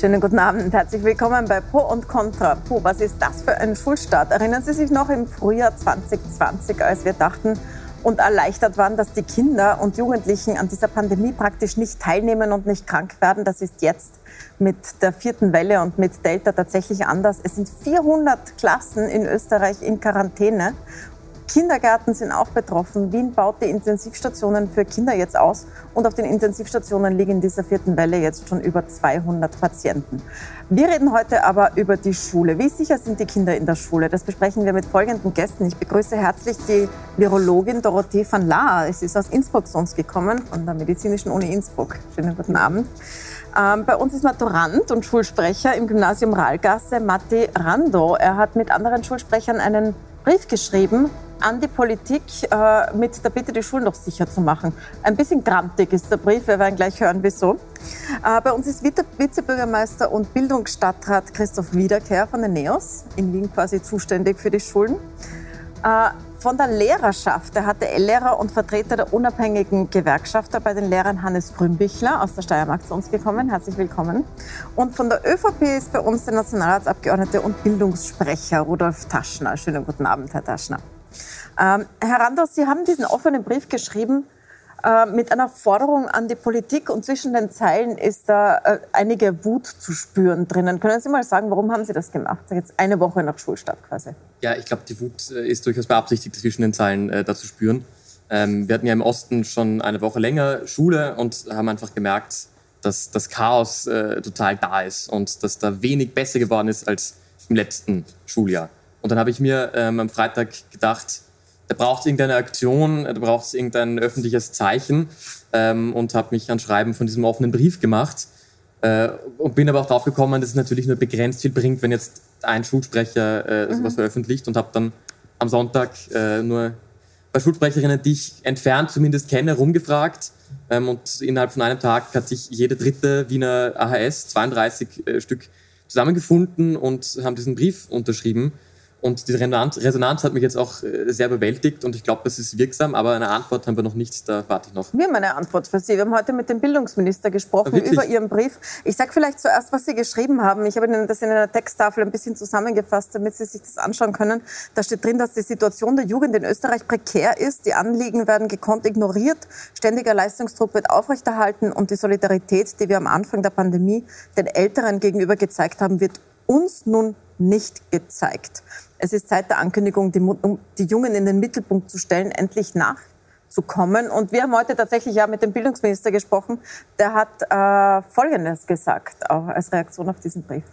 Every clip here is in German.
Schönen guten Abend, herzlich willkommen bei Pro und Contra. Pro, was ist das für ein Schulstart? Erinnern Sie sich noch im Frühjahr 2020, als wir dachten und erleichtert waren, dass die Kinder und Jugendlichen an dieser Pandemie praktisch nicht teilnehmen und nicht krank werden? Das ist jetzt mit der vierten Welle und mit Delta tatsächlich anders. Es sind 400 Klassen in Österreich in Quarantäne Kindergärten sind auch betroffen. Wien baut die Intensivstationen für Kinder jetzt aus und auf den Intensivstationen liegen in dieser vierten Welle jetzt schon über 200 Patienten. Wir reden heute aber über die Schule. Wie sicher sind die Kinder in der Schule? Das besprechen wir mit folgenden Gästen. Ich begrüße herzlich die Virologin Dorothee van Laar. Sie ist aus Innsbruck zu uns gekommen, von der Medizinischen Uni Innsbruck. Schönen guten Abend. Ähm, bei uns ist Maturant und Schulsprecher im Gymnasium Rahlgasse, Matti Rando. Er hat mit anderen Schulsprechern einen Brief geschrieben an die Politik äh, mit der Bitte, die Schulen noch sicher zu machen. Ein bisschen grantig ist der Brief, wir werden gleich hören, wieso. Äh, bei uns ist Vizebürgermeister und Bildungsstadtrat Christoph Wiederkehr von den NEOS, in Wien quasi zuständig für die Schulen. Äh, von der Lehrerschaft, der HTL-Lehrer und Vertreter der unabhängigen Gewerkschafter bei den Lehrern Hannes Grünbichler aus der Steiermark zu uns gekommen. Herzlich willkommen. Und von der ÖVP ist bei uns der Nationalratsabgeordnete und Bildungssprecher Rudolf Taschner. Schönen guten Abend, Herr Taschner. Ähm, Herr Randers, Sie haben diesen offenen Brief geschrieben äh, mit einer Forderung an die Politik und zwischen den Zeilen ist da äh, einige Wut zu spüren drinnen. Können Sie mal sagen, warum haben Sie das gemacht? Jetzt eine Woche nach Schulstart quasi. Ja, ich glaube, die Wut äh, ist durchaus beabsichtigt, zwischen den Zeilen äh, da zu spüren. Ähm, wir hatten ja im Osten schon eine Woche länger Schule und haben einfach gemerkt, dass das Chaos äh, total da ist und dass da wenig besser geworden ist als im letzten Schuljahr. Und dann habe ich mir ähm, am Freitag gedacht, da braucht es irgendeine Aktion, da braucht es irgendein öffentliches Zeichen ähm, und habe mich an Schreiben von diesem offenen Brief gemacht äh, und bin aber auch drauf gekommen, dass es natürlich nur begrenzt viel bringt, wenn jetzt ein Schulsprecher äh, sowas mhm. veröffentlicht und habe dann am Sonntag äh, nur bei Schulsprecherinnen, die ich entfernt zumindest kenne, rumgefragt ähm, und innerhalb von einem Tag hat sich jede dritte Wiener AHS, 32 äh, Stück, zusammengefunden und haben diesen Brief unterschrieben. Und die Resonanz hat mich jetzt auch äh, sehr bewältigt und ich glaube, das ist wirksam, aber eine Antwort haben wir noch nicht, da warte ich noch. Wir haben eine Antwort für Sie. Wir haben heute mit dem Bildungsminister gesprochen ah, über Ihren Brief. Ich sage vielleicht zuerst, was Sie geschrieben haben. Ich habe Ihnen das in einer Texttafel ein bisschen zusammengefasst, damit Sie sich das anschauen können. Da steht drin, dass die Situation der Jugend in Österreich prekär ist. Die Anliegen werden gekonnt ignoriert. Ständiger Leistungsdruck wird aufrechterhalten und die Solidarität, die wir am Anfang der Pandemie den Älteren gegenüber gezeigt haben, wird uns nun nicht gezeigt. Es ist Zeit der Ankündigung, die, um die Jungen in den Mittelpunkt zu stellen, endlich nachzukommen. Und wir haben heute tatsächlich ja mit dem Bildungsminister gesprochen. Der hat äh, Folgendes gesagt, auch als Reaktion auf diesen Brief.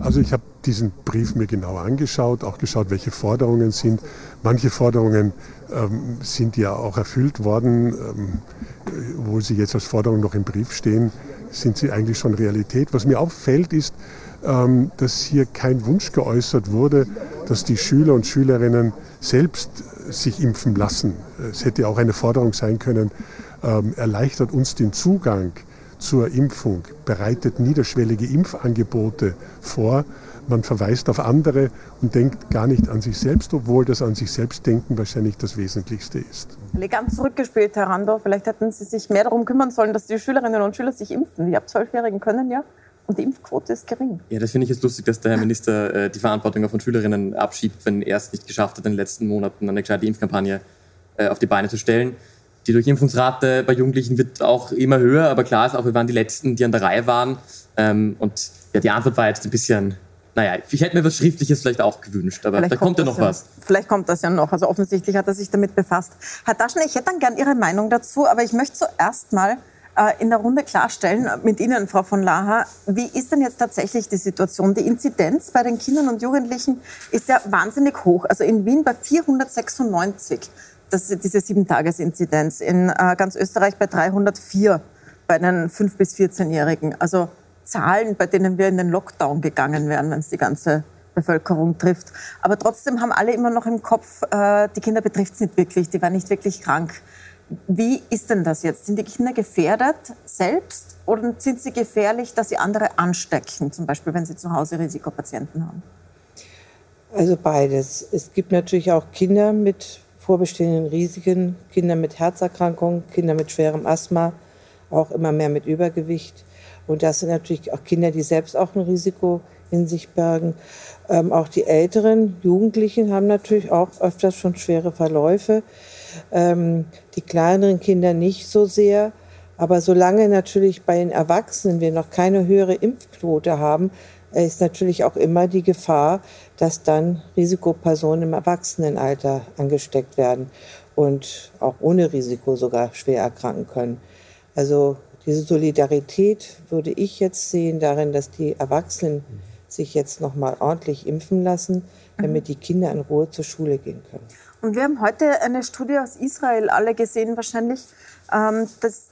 Also ich habe diesen Brief mir genau angeschaut, auch geschaut, welche Forderungen sind. Manche Forderungen ähm, sind ja auch erfüllt worden, ähm, wo sie jetzt als Forderung noch im Brief stehen, sind sie eigentlich schon Realität. Was mir auffällt, ist, dass hier kein Wunsch geäußert wurde, dass die Schüler und Schülerinnen selbst sich impfen lassen. Es hätte auch eine Forderung sein können, ähm, erleichtert uns den Zugang zur Impfung, bereitet niederschwellige Impfangebote vor. Man verweist auf andere und denkt gar nicht an sich selbst, obwohl das an sich selbst denken wahrscheinlich das Wesentlichste ist. Elegant zurückgespielt, Herr Randorf. Vielleicht hätten Sie sich mehr darum kümmern sollen, dass die Schülerinnen und Schüler sich impfen. Die ab Zwölfjährigen können ja und die Impfquote ist gering. Ja, das finde ich jetzt lustig, dass der Herr Minister äh, die Verantwortung von Schülerinnen abschiebt, wenn er es nicht geschafft hat, in den letzten Monaten eine gescheite Impfkampagne äh, auf die Beine zu stellen. Die Durchimpfungsrate bei Jugendlichen wird auch immer höher, aber klar ist auch, wir waren die Letzten, die an der Reihe waren. Ähm, und ja, die Antwort war jetzt ein bisschen naja, ich hätte mir was Schriftliches vielleicht auch gewünscht, aber vielleicht da kommt, kommt ja noch ja, was. Vielleicht kommt das ja noch. Also offensichtlich hat er sich damit befasst. Herr Daschner, ich hätte dann gern Ihre Meinung dazu, aber ich möchte zuerst mal in der Runde klarstellen mit Ihnen, Frau von Laha. Wie ist denn jetzt tatsächlich die Situation? Die Inzidenz bei den Kindern und Jugendlichen ist ja wahnsinnig hoch. Also in Wien bei 496, das ist diese Sieben-Tages-Inzidenz. In äh, ganz Österreich bei 304 bei den 5- bis 14-Jährigen. Also Zahlen, bei denen wir in den Lockdown gegangen wären, wenn es die ganze Bevölkerung trifft. Aber trotzdem haben alle immer noch im Kopf, äh, die Kinder betrifft es nicht wirklich, die waren nicht wirklich krank. Wie ist denn das jetzt? Sind die Kinder gefährdet selbst oder sind sie gefährlich, dass sie andere anstecken, zum Beispiel wenn sie zu Hause Risikopatienten haben? Also beides. Es gibt natürlich auch Kinder mit vorbestehenden Risiken, Kinder mit Herzerkrankungen, Kinder mit schwerem Asthma, auch immer mehr mit Übergewicht. Und das sind natürlich auch Kinder, die selbst auch ein Risiko in sich bergen. Ähm, auch die älteren Jugendlichen haben natürlich auch öfters schon schwere Verläufe. Ähm, die kleineren Kinder nicht so sehr. Aber solange natürlich bei den Erwachsenen wir noch keine höhere Impfquote haben, ist natürlich auch immer die Gefahr, dass dann Risikopersonen im Erwachsenenalter angesteckt werden und auch ohne Risiko sogar schwer erkranken können. Also diese Solidarität würde ich jetzt sehen darin, dass die Erwachsenen sich jetzt noch mal ordentlich impfen lassen, damit die Kinder in Ruhe zur Schule gehen können. Und wir haben heute eine Studie aus Israel alle gesehen, wahrscheinlich, ähm, dass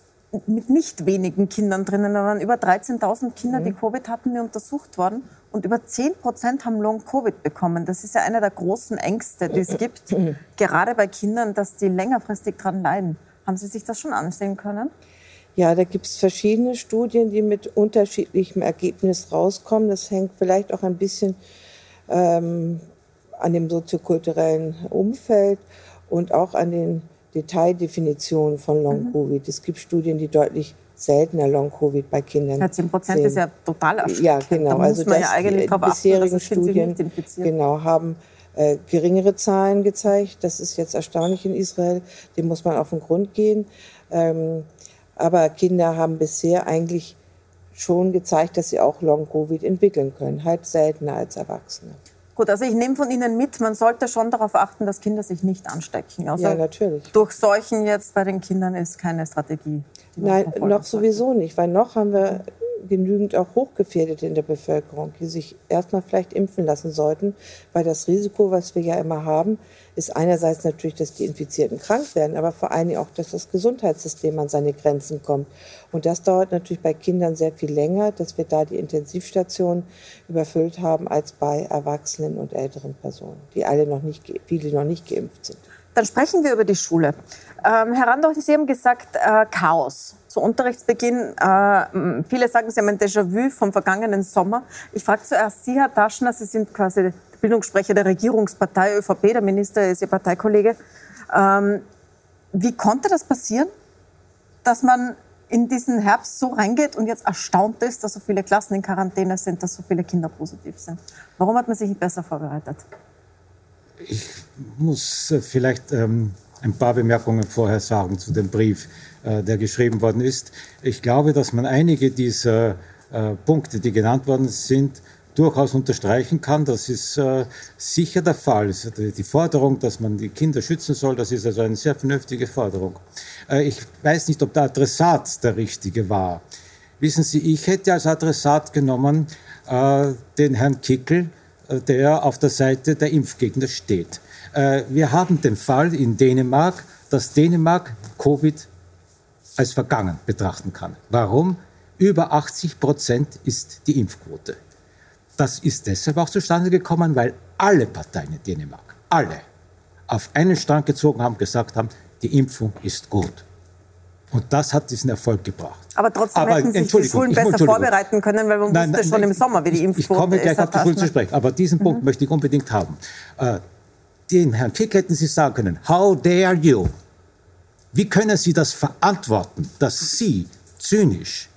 mit nicht wenigen Kindern drinnen. Da waren über 13.000 Kinder, die mhm. Covid hatten, die untersucht worden. Und über 10 Prozent haben Long-Covid bekommen. Das ist ja einer der großen Ängste, die es gibt, gerade bei Kindern, dass die längerfristig daran leiden. Haben Sie sich das schon ansehen können? Ja, da gibt es verschiedene Studien, die mit unterschiedlichem Ergebnis rauskommen. Das hängt vielleicht auch ein bisschen ähm, an dem soziokulturellen Umfeld und auch an den Detaildefinitionen von Long-Covid. Mhm. Es gibt Studien, die deutlich seltener Long-Covid bei Kindern. Ja, 10 Prozent ist ja total erschreckend. Ja, genau. also das, ja eigentlich die bisherigen Studien genau, haben äh, geringere Zahlen gezeigt. Das ist jetzt erstaunlich in Israel. Dem muss man auf den Grund gehen. Ähm, aber Kinder haben bisher eigentlich schon gezeigt, dass sie auch Long-Covid entwickeln können. Halt seltener als Erwachsene. Gut, also ich nehme von Ihnen mit, man sollte schon darauf achten, dass Kinder sich nicht anstecken. Also ja, natürlich. Durch Seuchen jetzt bei den Kindern ist keine Strategie. Nein, noch sowieso nicht, weil noch haben wir genügend auch Hochgefährdete in der Bevölkerung, die sich erstmal vielleicht impfen lassen sollten, weil das Risiko, was wir ja immer haben, ist einerseits natürlich, dass die Infizierten krank werden, aber vor allen Dingen auch, dass das Gesundheitssystem an seine Grenzen kommt. Und das dauert natürlich bei Kindern sehr viel länger, dass wir da die Intensivstationen überfüllt haben, als bei Erwachsenen und älteren Personen, die alle noch nicht, viele noch nicht geimpft sind. Dann sprechen wir über die Schule. Ähm, Herr Randolph, Sie haben gesagt, äh, Chaos zu Unterrichtsbeginn. Äh, viele sagen, Sie haben ein Déjà-vu vom vergangenen Sommer. Ich frage zuerst Sie, Herr Taschner, Sie sind quasi Bildungssprecher der Regierungspartei ÖVP, der Minister ist Ihr Parteikollege. Ähm, wie konnte das passieren, dass man in diesen Herbst so reingeht und jetzt erstaunt ist, dass so viele Klassen in Quarantäne sind, dass so viele Kinder positiv sind? Warum hat man sich nicht besser vorbereitet? Ich muss äh, vielleicht ähm, ein paar Bemerkungen vorher sagen zu dem Brief, äh, der geschrieben worden ist. Ich glaube, dass man einige dieser äh, Punkte, die genannt worden sind, durchaus unterstreichen kann. Das ist sicher der Fall. Die Forderung, dass man die Kinder schützen soll, das ist also eine sehr vernünftige Forderung. Ich weiß nicht, ob der Adressat der richtige war. Wissen Sie, ich hätte als Adressat genommen äh, den Herrn Kickel, der auf der Seite der Impfgegner steht. Äh, wir haben den Fall in Dänemark, dass Dänemark Covid als vergangen betrachten kann. Warum? Über 80 Prozent ist die Impfquote. Das ist deshalb auch zustande gekommen, weil alle Parteien in Dänemark, alle, auf einen Strang gezogen haben, gesagt haben, die Impfung ist gut. Und das hat diesen Erfolg gebracht. Aber trotzdem aber, hätten sich die Schulen besser vorbereiten können, weil man nein, wusste nein, schon nein, im Sommer, wie die Impfquote ist. Ich komme gleich auf die Schulen zu sprechen, aber diesen mhm. Punkt möchte ich unbedingt haben. Äh, dem Herrn Kick hätten Sie sagen können, how dare you? Wie können Sie das verantworten, dass Sie zynisch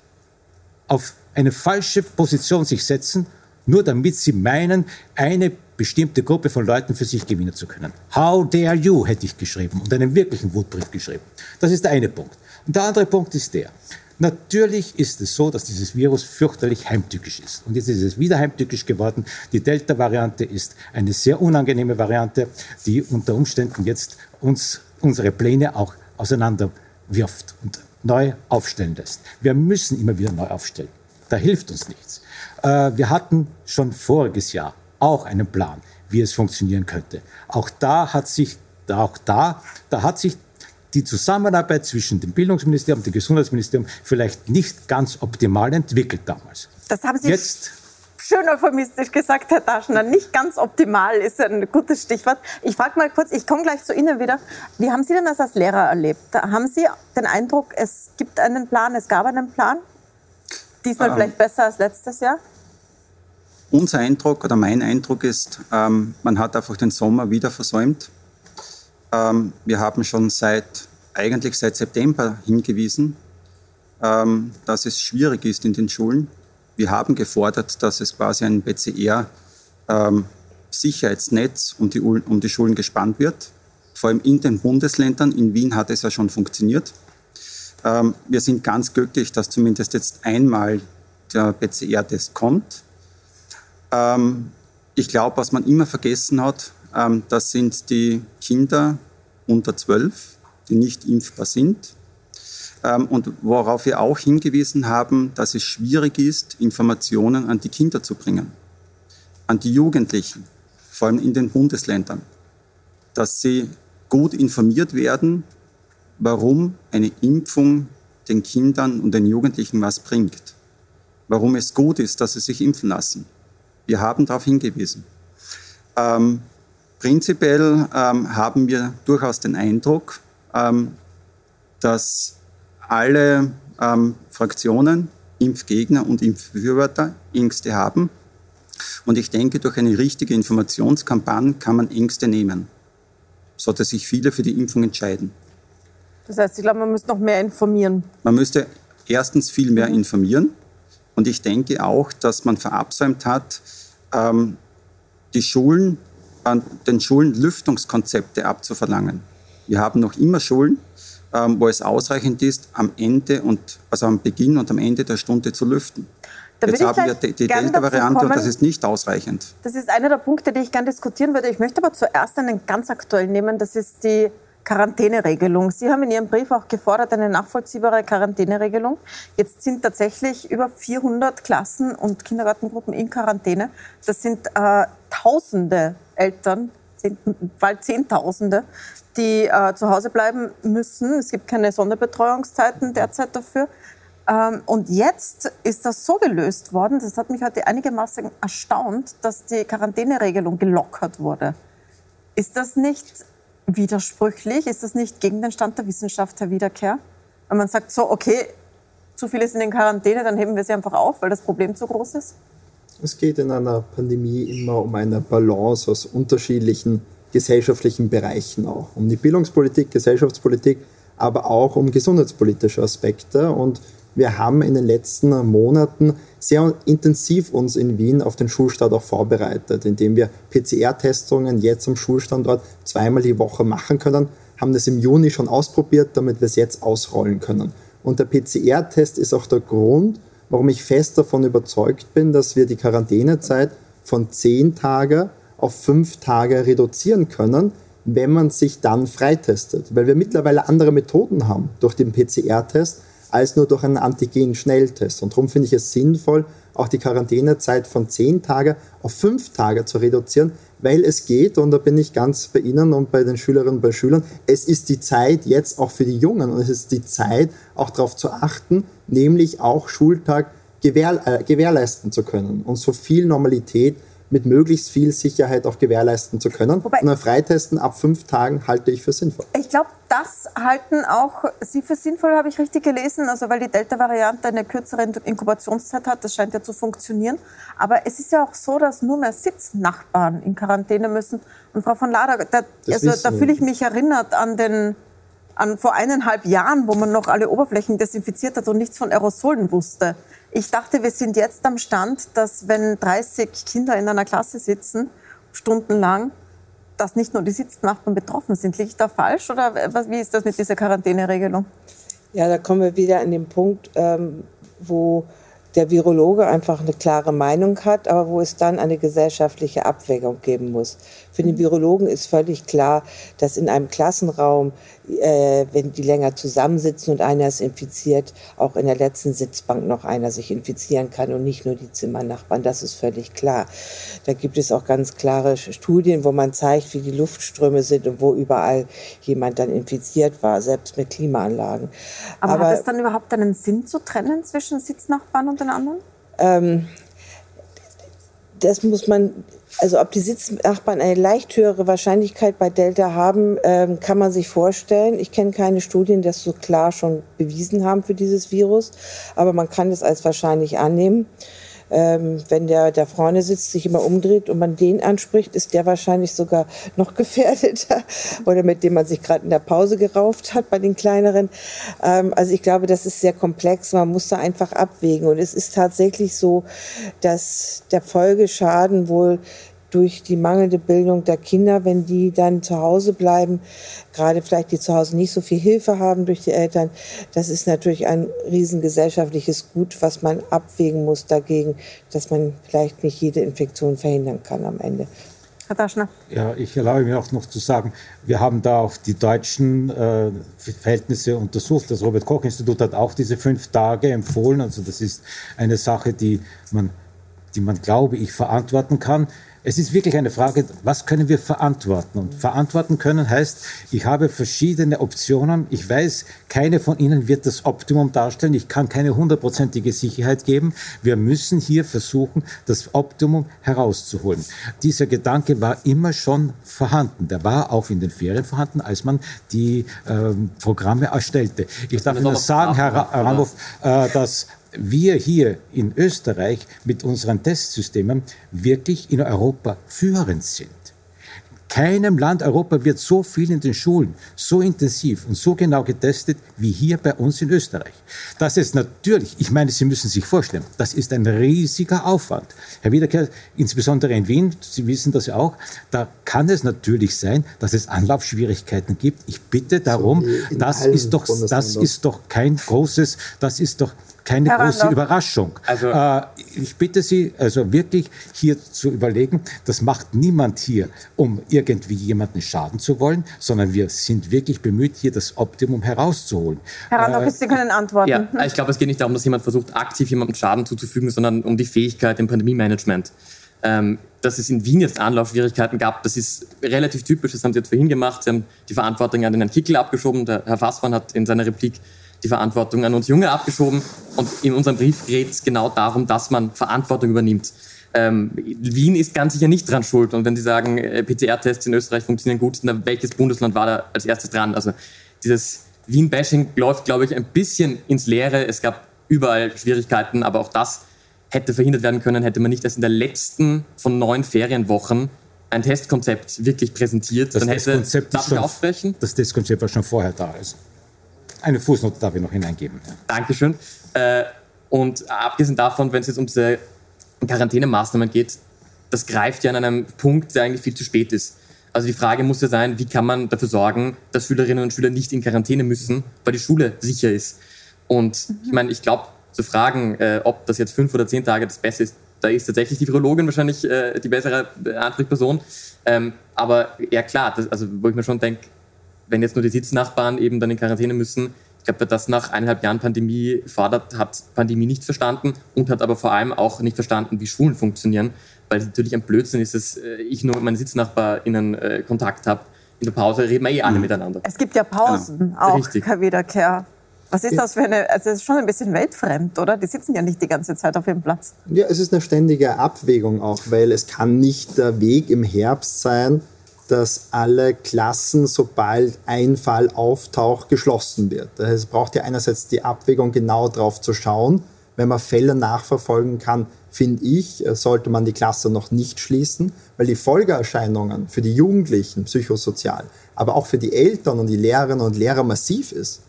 auf eine falsche Position sich setzen, nur damit Sie meinen, eine bestimmte Gruppe von Leuten für sich gewinnen zu können? How dare you, hätte ich geschrieben und einen wirklichen Wutbrief geschrieben. Das ist der eine Punkt. Und der andere Punkt ist der, Natürlich ist es so, dass dieses Virus fürchterlich heimtückisch ist. Und jetzt ist es wieder heimtückisch geworden. Die Delta-Variante ist eine sehr unangenehme Variante, die unter Umständen jetzt uns unsere Pläne auch auseinanderwirft und neu aufstellen lässt. Wir müssen immer wieder neu aufstellen. Da hilft uns nichts. Äh, wir hatten schon voriges Jahr auch einen Plan, wie es funktionieren könnte. Auch da hat sich, auch da, da hat sich die Zusammenarbeit zwischen dem Bildungsministerium und dem Gesundheitsministerium vielleicht nicht ganz optimal entwickelt damals. Das haben Sie Jetzt, schön euphemistisch gesagt, Herr Taschner. Nicht ganz optimal ist ein gutes Stichwort. Ich frage mal kurz, ich komme gleich zu Ihnen wieder. Wie haben Sie denn das als Lehrer erlebt? Haben Sie den Eindruck, es gibt einen Plan, es gab einen Plan? Diesmal ähm, vielleicht besser als letztes Jahr? Unser Eindruck oder mein Eindruck ist, ähm, man hat einfach den Sommer wieder versäumt. Ähm, wir haben schon seit, eigentlich seit September hingewiesen, ähm, dass es schwierig ist in den Schulen. Wir haben gefordert, dass es quasi ein PCR-Sicherheitsnetz ähm, um, die, um die Schulen gespannt wird. Vor allem in den Bundesländern. In Wien hat es ja schon funktioniert. Ähm, wir sind ganz glücklich, dass zumindest jetzt einmal der PCR-Test kommt. Ähm, ich glaube, was man immer vergessen hat, das sind die Kinder unter 12, die nicht impfbar sind. Ähm, und worauf wir auch hingewiesen haben, dass es schwierig ist, Informationen an die Kinder zu bringen, an die Jugendlichen, vor allem in den Bundesländern, dass sie gut informiert werden, warum eine Impfung den Kindern und den Jugendlichen was bringt, warum es gut ist, dass sie sich impfen lassen. Wir haben darauf hingewiesen. Ähm, prinzipiell ähm, haben wir durchaus den Eindruck, ähm, dass alle ähm, Fraktionen, Impfgegner und Impfbefürworter Ängste haben. Und ich denke, durch eine richtige Informationskampagne kann man Ängste nehmen, sodass sich viele für die Impfung entscheiden. Das heißt, ich glaube, man müsste noch mehr informieren. Man müsste erstens viel mehr informieren. Und ich denke auch, dass man verabsäumt hat, ähm, die Schulen, den Schulen Lüftungskonzepte abzuverlangen. Wir haben noch immer Schulen, ähm, wo es ausreichend ist, am Ende und also am Beginn und am Ende der Stunde zu lüften. Da Jetzt haben wir die, die Delta-Variante und das ist nicht ausreichend. Das ist einer der Punkte, die ich gerne diskutieren würde. Ich möchte aber zuerst einen ganz aktuellen nehmen. Das ist die Quarantäneregelung. Sie haben in Ihrem Brief auch gefordert, eine nachvollziehbare Quarantäneregelung. Jetzt sind tatsächlich über 400 Klassen und Kindergartengruppen in Quarantäne. Das sind äh, Tausende Eltern, bald Zehntausende, die äh, zu Hause bleiben müssen. Es gibt keine Sonderbetreuungszeiten derzeit dafür. Ähm, und jetzt ist das so gelöst worden, das hat mich heute einigermaßen erstaunt, dass die Quarantäneregelung gelockert wurde. Ist das nicht widersprüchlich? Ist das nicht gegen den Stand der Wissenschaft, Herr Wiederkehr? Wenn man sagt, so, okay, zu viele sind in Quarantäne, dann heben wir sie einfach auf, weil das Problem zu groß ist? Es geht in einer Pandemie immer um eine Balance aus unterschiedlichen gesellschaftlichen Bereichen auch. Um die Bildungspolitik, Gesellschaftspolitik, aber auch um gesundheitspolitische Aspekte. Und wir haben in den letzten Monaten sehr intensiv uns in Wien auf den Schulstart auch vorbereitet, indem wir PCR-Testungen jetzt am Schulstandort zweimal die Woche machen können, haben das im Juni schon ausprobiert, damit wir es jetzt ausrollen können. Und der PCR-Test ist auch der Grund, warum ich fest davon überzeugt bin, dass wir die Quarantänezeit von zehn Tage auf fünf Tage reduzieren können, wenn man sich dann freitestet. Weil wir mittlerweile andere Methoden haben durch den PCR-Test als nur durch einen Antigen-Schnelltest. Und darum finde ich es sinnvoll, auch die Quarantänezeit von zehn Tage auf fünf Tage zu reduzieren, weil es geht, und da bin ich ganz bei Ihnen und bei den Schülerinnen und bei Schülern, es ist die Zeit jetzt auch für die Jungen und es ist die Zeit auch darauf zu achten, nämlich auch Schultag äh, gewährleisten zu können und so viel Normalität mit möglichst viel Sicherheit auch gewährleisten zu können. Wobei, und ein Freitesten ab fünf Tagen halte ich für sinnvoll. Ich glaube, das halten auch Sie für sinnvoll, habe ich richtig gelesen. Also weil die Delta-Variante eine kürzere Inkubationszeit hat, das scheint ja zu funktionieren. Aber es ist ja auch so, dass nur mehr Sitznachbarn in Quarantäne müssen. Und Frau von Lader, da, also, da fühle ich mich erinnert an den an vor eineinhalb Jahren, wo man noch alle Oberflächen desinfiziert hat und nichts von Aerosolen wusste. Ich dachte, wir sind jetzt am Stand, dass wenn 30 Kinder in einer Klasse sitzen, stundenlang, dass nicht nur die Sitznachbarn betroffen sind. Liege ich da falsch oder wie ist das mit dieser Quarantäneregelung? Ja, da kommen wir wieder an den Punkt, ähm, wo der Virologe einfach eine klare Meinung hat, aber wo es dann eine gesellschaftliche Abwägung geben muss. Für den Virologen ist völlig klar, dass in einem Klassenraum, äh, wenn die länger zusammensitzen und einer ist infiziert, auch in der letzten Sitzbank noch einer sich infizieren kann und nicht nur die Zimmernachbarn. Das ist völlig klar. Da gibt es auch ganz klare Studien, wo man zeigt, wie die Luftströme sind und wo überall jemand dann infiziert war, selbst mit Klimaanlagen. Aber, Aber hat es dann überhaupt einen Sinn zu trennen zwischen Sitznachbarn und den anderen? Ähm, das muss man also ob die Sitznachbarn eine leicht höhere Wahrscheinlichkeit bei Delta haben, ähm, kann man sich vorstellen. Ich kenne keine Studien, die das so klar schon bewiesen haben für dieses Virus, aber man kann es als wahrscheinlich annehmen. Ähm, wenn der da vorne sitzt, sich immer umdreht und man den anspricht, ist der wahrscheinlich sogar noch gefährdeter oder mit dem man sich gerade in der Pause gerauft hat bei den kleineren. Ähm, also ich glaube, das ist sehr komplex. Man muss da einfach abwägen. Und es ist tatsächlich so, dass der Folgeschaden wohl durch die mangelnde Bildung der Kinder, wenn die dann zu Hause bleiben, gerade vielleicht die zu Hause nicht so viel Hilfe haben durch die Eltern, das ist natürlich ein riesengesellschaftliches Gut, was man abwägen muss dagegen, dass man vielleicht nicht jede Infektion verhindern kann am Ende. Herr Daschner. Ja, ich erlaube mir auch noch zu sagen, wir haben da auch die deutschen äh, Verhältnisse untersucht. Das Robert-Koch-Institut hat auch diese fünf Tage empfohlen. Also das ist eine Sache, die man, die man, glaube ich, verantworten kann. Es ist wirklich eine Frage, was können wir verantworten? Und verantworten können heißt, ich habe verschiedene Optionen. Ich weiß, keine von ihnen wird das Optimum darstellen. Ich kann keine hundertprozentige Sicherheit geben. Wir müssen hier versuchen, das Optimum herauszuholen. Dieser Gedanke war immer schon vorhanden. Der war auch in den Ferien vorhanden, als man die ähm, Programme erstellte. Ich darf Ihnen sagen, Herr Ramhoff, äh, dass wir hier in Österreich mit unseren Testsystemen wirklich in Europa führend sind. Keinem Land Europa wird so viel in den Schulen, so intensiv und so genau getestet wie hier bei uns in Österreich. Das ist natürlich, ich meine, Sie müssen sich vorstellen, das ist ein riesiger Aufwand. Herr Wiederkehr, insbesondere in Wien, Sie wissen das ja auch, da kann es natürlich sein, dass es Anlaufschwierigkeiten gibt. Ich bitte darum, so das ist doch, das ist doch kein großes, das ist doch keine große Überraschung. Also, äh, ich bitte Sie also wirklich hier zu überlegen, das macht niemand hier, um irgendwie jemanden schaden zu wollen, sondern wir sind wirklich bemüht, hier das Optimum herauszuholen. Herr Randolph, äh, Sie können antworten. Ja, ich glaube, es geht nicht darum, dass jemand versucht, aktiv jemandem Schaden zuzufügen, sondern um die Fähigkeit im Pandemie-Management. Ähm, dass es in Wien jetzt Anlaufschwierigkeiten gab, das ist relativ typisch. Das haben Sie jetzt vorhin gemacht. Sie haben die Verantwortung an den Herrn Kickel abgeschoben. Der Herr Fassmann hat in seiner Replik die Verantwortung an uns Junge abgeschoben. Und in unserem Brief geht es genau darum, dass man Verantwortung übernimmt. Ähm, Wien ist ganz sicher nicht dran schuld. Und wenn Sie sagen, äh, PCR-Tests in Österreich funktionieren gut, dann welches Bundesland war da als erstes dran? Also dieses Wien-Bashing läuft, glaube ich, ein bisschen ins Leere. Es gab überall Schwierigkeiten, aber auch das hätte verhindert werden können, hätte man nicht erst in der letzten von neun Ferienwochen ein Testkonzept wirklich präsentiert. Das dann hätte, Testkonzept darf ich aufsprechen? Das Testkonzept war schon vorher da. Also. Eine Fußnote darf ich noch hineingeben. Dankeschön. Äh, und abgesehen davon, wenn es jetzt um diese Quarantänemaßnahmen geht, das greift ja an einem Punkt, der eigentlich viel zu spät ist. Also die Frage muss ja sein, wie kann man dafür sorgen, dass Schülerinnen und Schüler nicht in Quarantäne müssen, weil die Schule sicher ist. Und ich meine, ich glaube, zu fragen, äh, ob das jetzt fünf oder zehn Tage das Beste ist, da ist tatsächlich die Virologin wahrscheinlich äh, die bessere Ansprechperson. Ähm, aber ja klar, das, also wo ich mir schon denke, wenn jetzt nur die Sitznachbarn eben dann in Quarantäne müssen, ich glaube, wer das nach eineinhalb Jahren Pandemie fordert, hat Pandemie nicht verstanden und hat aber vor allem auch nicht verstanden, wie Schulen funktionieren, weil es natürlich ein Blödsinn ist, dass äh, ich nur mit meinen SitznachbarInnen äh, Kontakt habe. In der Pause reden wir eh alle mhm. miteinander. Es gibt ja Pausen genau. auch, Richtig. Herr Wiederkehr. Was ist das für eine, also es ist schon ein bisschen weltfremd, oder? Die sitzen ja nicht die ganze Zeit auf ihrem Platz. Ja, es ist eine ständige Abwägung auch, weil es kann nicht der Weg im Herbst sein, dass alle Klassen, sobald ein Fall auftaucht, geschlossen wird. Es braucht ja einerseits die Abwägung, genau darauf zu schauen. Wenn man Fälle nachverfolgen kann, finde ich, äh, sollte man die Klasse noch nicht schließen, weil die Folgeerscheinungen für die Jugendlichen psychosozial, aber auch für die Eltern und die Lehrerinnen und Lehrer massiv ist.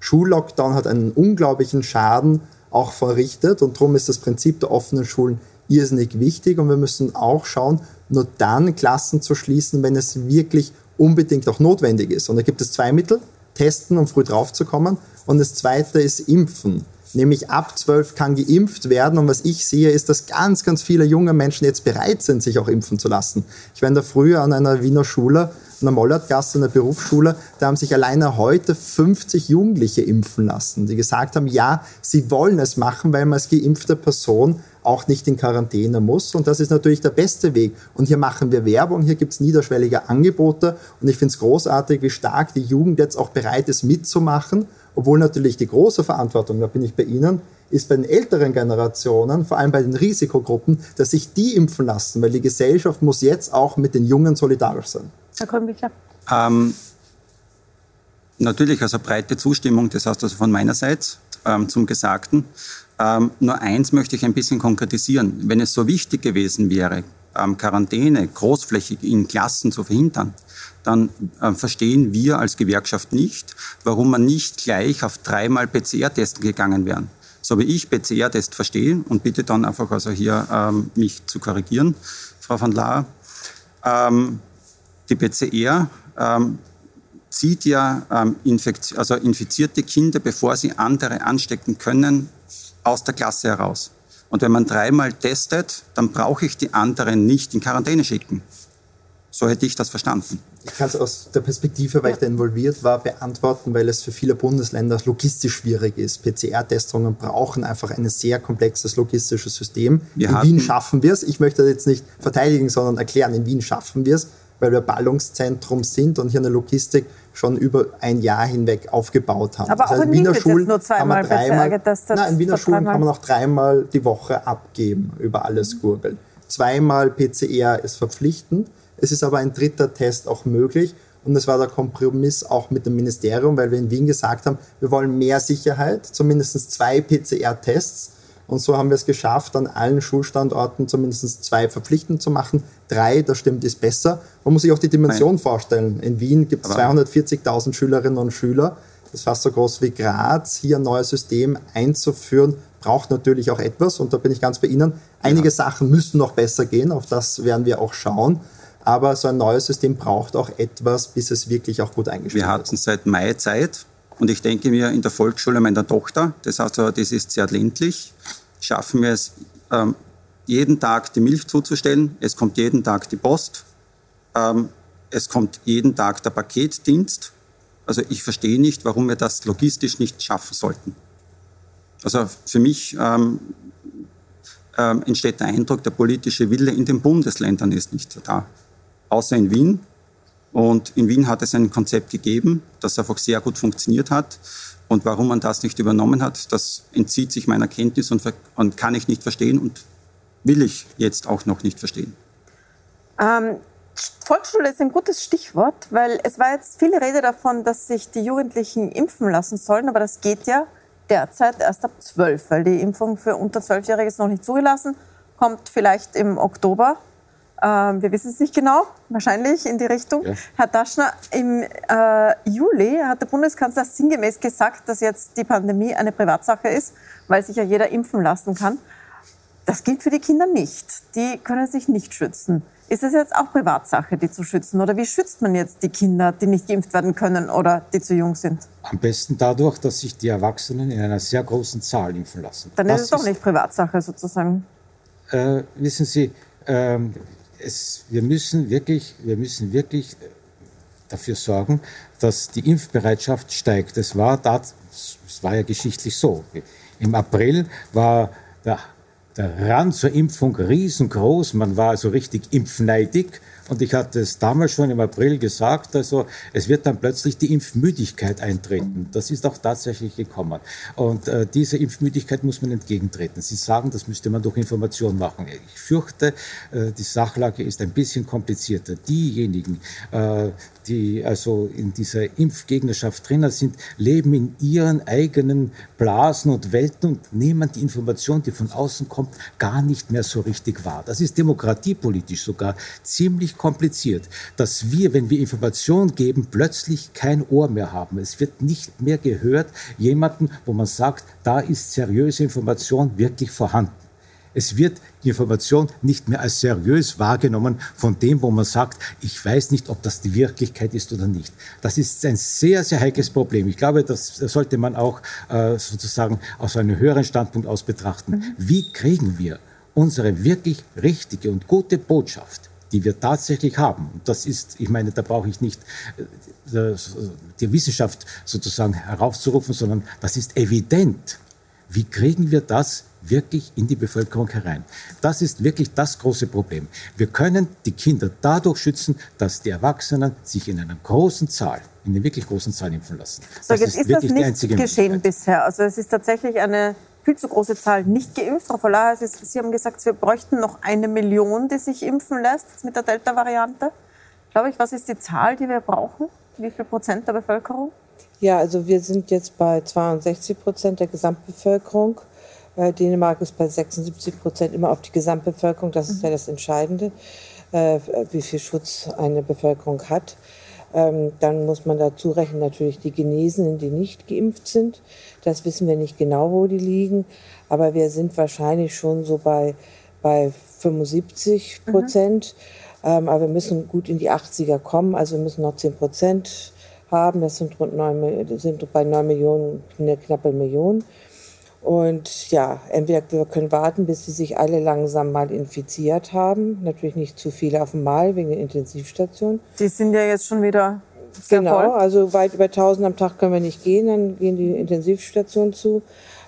Schullockdown hat einen unglaublichen Schaden auch verrichtet und darum ist das Prinzip der offenen Schulen irrsinnig wichtig und wir müssen auch schauen, nur dann Klassen zu schließen, wenn es wirklich unbedingt auch notwendig ist. Und da gibt es zwei Mittel, testen, um früh draufzukommen. Und das zweite ist impfen. Nämlich ab 12 kann geimpft werden. Und was ich sehe, ist, dass ganz, ganz viele junge Menschen jetzt bereit sind, sich auch impfen zu lassen. Ich war in der Früh an einer Wiener Schule, an der Mollertgasse, einer Berufsschule, da haben sich alleine heute 50 Jugendliche impfen lassen, die gesagt haben, ja, sie wollen es machen, weil man als geimpfte Person auch nicht in Quarantäne muss. Und das ist natürlich der beste Weg. Und hier machen wir Werbung, hier gibt es niederschwellige Angebote. Und ich finde es großartig, wie stark die Jugend jetzt auch bereit ist, mitzumachen. Obwohl natürlich die große Verantwortung, da bin ich bei Ihnen, ist bei den älteren Generationen, vor allem bei den Risikogruppen, dass sich die impfen lassen, weil die Gesellschaft muss jetzt auch mit den Jungen solidarisch sein. Herr Krümbichler. Ähm, natürlich, also breite Zustimmung, das heißt also von meiner Seite, ähm, zum Gesagten. Ähm, nur eins möchte ich ein bisschen konkretisieren. Wenn es so wichtig gewesen wäre, Quarantäne großflächig in Klassen zu verhindern, dann äh, verstehen wir als Gewerkschaft nicht, warum man nicht gleich auf dreimal PCR-Testen gegangen wäre. So wie ich PCR-Test verstehe und bitte dann einfach also hier ähm, mich zu korrigieren, Frau van Laar. Ähm, die PCR ähm, zieht ja ähm, also infizierte Kinder, bevor sie andere anstecken können, aus der Klasse heraus. Und wenn man dreimal testet, dann brauche ich die anderen nicht in Quarantäne schicken. So hätte ich das verstanden. Ich kann es aus der Perspektive, weil ich da involviert war, beantworten, weil es für viele Bundesländer logistisch schwierig ist. PCR-Testungen brauchen einfach ein sehr komplexes logistisches System. Wir in Wien schaffen wir es. Ich möchte das jetzt nicht verteidigen, sondern erklären, in Wien schaffen wir es, weil wir Ballungszentrum sind und hier eine Logistik schon über ein Jahr hinweg aufgebaut haben. Aber das auch heißt, in Wiener Schulen nur zweimal dreimal, nein, in Wiener Schulen kann man auch dreimal die Woche abgeben über alles Gurgeln. Zweimal PCR ist verpflichtend. Es ist aber ein dritter Test auch möglich. Und es war der Kompromiss auch mit dem Ministerium, weil wir in Wien gesagt haben, wir wollen mehr Sicherheit, zumindest zwei PCR-Tests und so haben wir es geschafft, an allen Schulstandorten zumindest zwei verpflichtend zu machen. Drei, das stimmt, ist besser. Man muss sich auch die Dimension Nein. vorstellen. In Wien gibt es 240.000 Schülerinnen und Schüler. Das ist fast so groß wie Graz. Hier ein neues System einzuführen, braucht natürlich auch etwas. Und da bin ich ganz bei Ihnen. Einige ja. Sachen müssen noch besser gehen. Auf das werden wir auch schauen. Aber so ein neues System braucht auch etwas, bis es wirklich auch gut eingespielt wird. Wir hatten seit Mai Zeit, und ich denke mir, in der Volksschule meiner Tochter, das heißt, das ist sehr ländlich, schaffen wir es, ähm, jeden Tag die Milch zuzustellen. Es kommt jeden Tag die Post. Ähm, es kommt jeden Tag der Paketdienst. Also ich verstehe nicht, warum wir das logistisch nicht schaffen sollten. Also für mich ähm, ähm, entsteht der Eindruck, der politische Wille in den Bundesländern ist nicht da. Außer in Wien, und in Wien hat es ein Konzept gegeben, das einfach sehr gut funktioniert hat. Und warum man das nicht übernommen hat, das entzieht sich meiner Kenntnis und, und kann ich nicht verstehen und will ich jetzt auch noch nicht verstehen. Ähm, Volksschule ist ein gutes Stichwort, weil es war jetzt viel Rede davon, dass sich die Jugendlichen impfen lassen sollen, aber das geht ja derzeit erst ab 12, weil die Impfung für unter 12-Jährige ist noch nicht zugelassen, kommt vielleicht im Oktober. Ähm, wir wissen es nicht genau, wahrscheinlich in die Richtung. Ja. Herr Daschner, im äh, Juli hat der Bundeskanzler sinngemäß gesagt, dass jetzt die Pandemie eine Privatsache ist, weil sich ja jeder impfen lassen kann. Das gilt für die Kinder nicht. Die können sich nicht schützen. Ist es jetzt auch Privatsache, die zu schützen? Oder wie schützt man jetzt die Kinder, die nicht geimpft werden können oder die zu jung sind? Am besten dadurch, dass sich die Erwachsenen in einer sehr großen Zahl impfen lassen. Dann das ist es doch nicht Privatsache sozusagen. Äh, wissen Sie, ähm, es, wir, müssen wirklich, wir müssen wirklich dafür sorgen, dass die Impfbereitschaft steigt. Das war, das war ja geschichtlich so. Im April war der, der Rand zur Impfung riesengroß. Man war also richtig impfneidig. Und ich hatte es damals schon im April gesagt, also es wird dann plötzlich die Impfmüdigkeit eintreten. Das ist auch tatsächlich gekommen. Und äh, diese Impfmüdigkeit muss man entgegentreten. Sie sagen, das müsste man durch Information machen. Ich fürchte, äh, die Sachlage ist ein bisschen komplizierter. Diejenigen, äh, die also in dieser Impfgegnerschaft drinnen sind, leben in ihren eigenen Blasen und Welten und nehmen die Information, die von außen kommt, gar nicht mehr so richtig wahr. Das ist demokratiepolitisch sogar ziemlich kompliziert, dass wir, wenn wir Information geben, plötzlich kein Ohr mehr haben. Es wird nicht mehr gehört, jemanden, wo man sagt, da ist seriöse Information wirklich vorhanden. Es wird die Information nicht mehr als seriös wahrgenommen von dem, wo man sagt, ich weiß nicht, ob das die Wirklichkeit ist oder nicht. Das ist ein sehr, sehr heikles Problem. Ich glaube, das sollte man auch äh, sozusagen aus einem höheren Standpunkt aus betrachten. Mhm. Wie kriegen wir unsere wirklich richtige und gute Botschaft die wir tatsächlich haben. Und das ist, ich meine, da brauche ich nicht äh, die Wissenschaft sozusagen heraufzurufen, sondern das ist evident. Wie kriegen wir das wirklich in die Bevölkerung herein. Das ist wirklich das große Problem. Wir können die Kinder dadurch schützen, dass die Erwachsenen sich in einer großen Zahl, in einer wirklich großen Zahl impfen lassen. So, das jetzt ist, ist das nicht geschehen bisher. Also es ist tatsächlich eine viel zu große Zahl nicht geimpft. Frau Voller, Sie haben gesagt, wir bräuchten noch eine Million, die sich impfen lässt mit der Delta-Variante. Glaube ich, was ist die Zahl, die wir brauchen? Wie viel Prozent der Bevölkerung? Ja, also wir sind jetzt bei 62 Prozent der Gesamtbevölkerung. Äh, Dänemark ist bei 76 Prozent immer auf die Gesamtbevölkerung. Das ist ja das Entscheidende, äh, wie viel Schutz eine Bevölkerung hat. Ähm, dann muss man dazu rechnen natürlich die Genesenen, die nicht geimpft sind. Das wissen wir nicht genau, wo die liegen. Aber wir sind wahrscheinlich schon so bei, bei 75 Prozent. Mhm. Ähm, aber wir müssen gut in die 80er kommen. Also wir müssen noch 10 Prozent haben. Das sind rund 9, sind bei 9 Millionen, eine knappe Million. Und ja, entweder wir können warten, bis sie sich alle langsam mal infiziert haben. Natürlich nicht zu viele auf einmal wegen der Intensivstation. Die sind ja jetzt schon wieder sehr Genau, voll. also weit über 1000 am Tag können wir nicht gehen, dann gehen die Intensivstationen zu.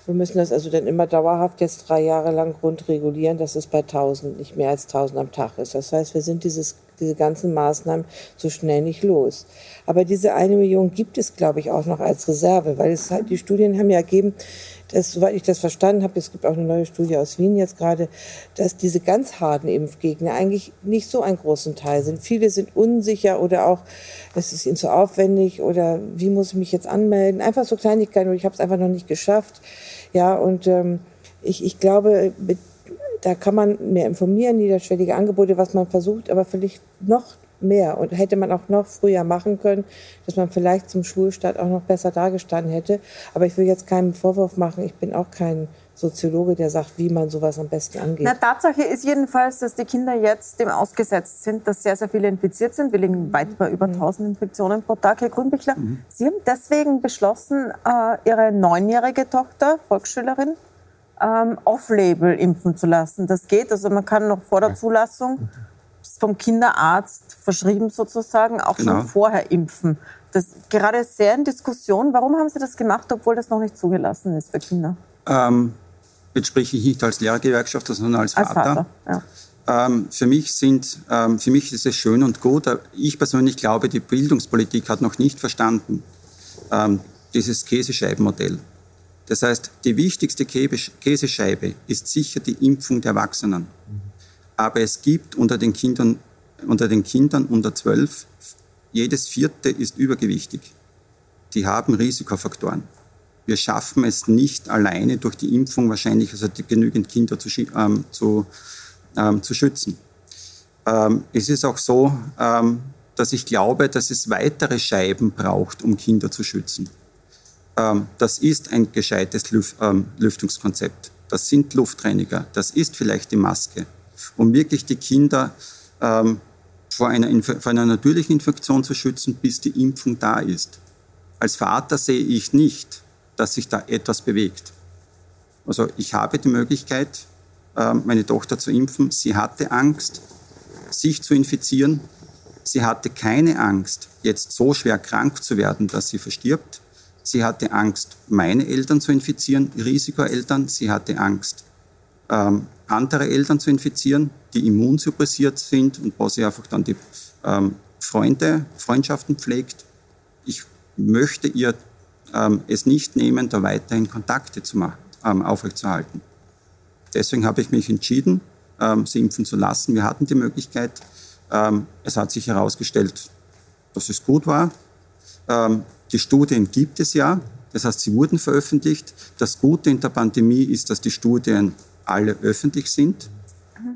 Wir müssen das also dann immer dauerhaft jetzt drei Jahre lang grundregulieren, dass es bei 1000 nicht mehr als 1000 am Tag ist. Das heißt, wir sind dieses, diese ganzen Maßnahmen so schnell nicht los. Aber diese eine Million gibt es, glaube ich, auch noch als Reserve, weil es halt, die Studien haben ja ergeben, dass, soweit ich das verstanden habe, es gibt auch eine neue Studie aus Wien jetzt gerade, dass diese ganz harten Impfgegner eigentlich nicht so einen großen Teil sind. Viele sind unsicher oder auch, es ist ihnen zu aufwendig oder wie muss ich mich jetzt anmelden? Einfach so Kleinigkeiten und ich habe es einfach noch nicht geschafft. Ja, und ähm, ich, ich glaube, mit, da kann man mehr informieren, niederschwellige Angebote, was man versucht, aber vielleicht noch mehr und hätte man auch noch früher machen können, dass man vielleicht zum Schulstart auch noch besser dargestanden hätte. Aber ich will jetzt keinen Vorwurf machen. Ich bin auch kein Soziologe, der sagt, wie man sowas am besten angeht. Na, Tatsache ist jedenfalls, dass die Kinder jetzt dem ausgesetzt sind, dass sehr, sehr viele infiziert sind. Wir liegen weit bei über 1000 mhm. Infektionen pro Tag, Herr Grünbichler. Mhm. Sie haben deswegen beschlossen, äh, Ihre neunjährige Tochter, Volksschülerin, ähm, off-label impfen zu lassen. Das geht, also man kann noch vor der Zulassung vom Kinderarzt verschrieben sozusagen, auch genau. schon vorher impfen. Das ist gerade sehr in Diskussion. Warum haben Sie das gemacht, obwohl das noch nicht zugelassen ist für Kinder? Ähm, jetzt spreche ich nicht als Lehrergewerkschaft, sondern als Vater. Als Vater ja. Ähm, für, mich sind, ähm, für mich ist es schön und gut. Ich persönlich glaube, die Bildungspolitik hat noch nicht verstanden ähm, dieses Käsescheibenmodell. Das heißt, die wichtigste Käsescheibe ist sicher die Impfung der Erwachsenen. Aber es gibt unter den Kindern, unter den Kindern unter zwölf, jedes vierte ist übergewichtig. Die haben Risikofaktoren. Wir schaffen es nicht alleine durch die Impfung wahrscheinlich, also genügend Kinder zu, ähm, zu, ähm, zu schützen. Ähm, es ist auch so, ähm, dass ich glaube, dass es weitere Scheiben braucht, um Kinder zu schützen. Ähm, das ist ein gescheites ähm, Lüftungskonzept. Das sind Luftreiniger. Das ist vielleicht die Maske um wirklich die Kinder ähm, vor, einer vor einer natürlichen Infektion zu schützen, bis die Impfung da ist. Als Vater sehe ich nicht, dass sich da etwas bewegt. Also ich habe die Möglichkeit, meine Tochter zu impfen. Sie hatte Angst, sich zu infizieren. Sie hatte keine Angst, jetzt so schwer krank zu werden, dass sie verstirbt. Sie hatte Angst, meine Eltern zu infizieren, Risikoeltern. Sie hatte Angst, ähm, andere Eltern zu infizieren, die immunsuppressiert sind und wo sie einfach dann die ähm, Freunde, Freundschaften pflegt. Ich möchte ihr ähm, es nicht nehmen, da weiterhin Kontakte zu machen, ähm, aufrechtzuerhalten. Deswegen habe ich mich entschieden, ähm, sie impfen zu lassen. Wir hatten die Möglichkeit. Ähm, es hat sich herausgestellt, dass es gut war. Die Studien gibt es ja. Das heißt, sie wurden veröffentlicht. Das Gute in der Pandemie ist, dass die Studien alle öffentlich sind.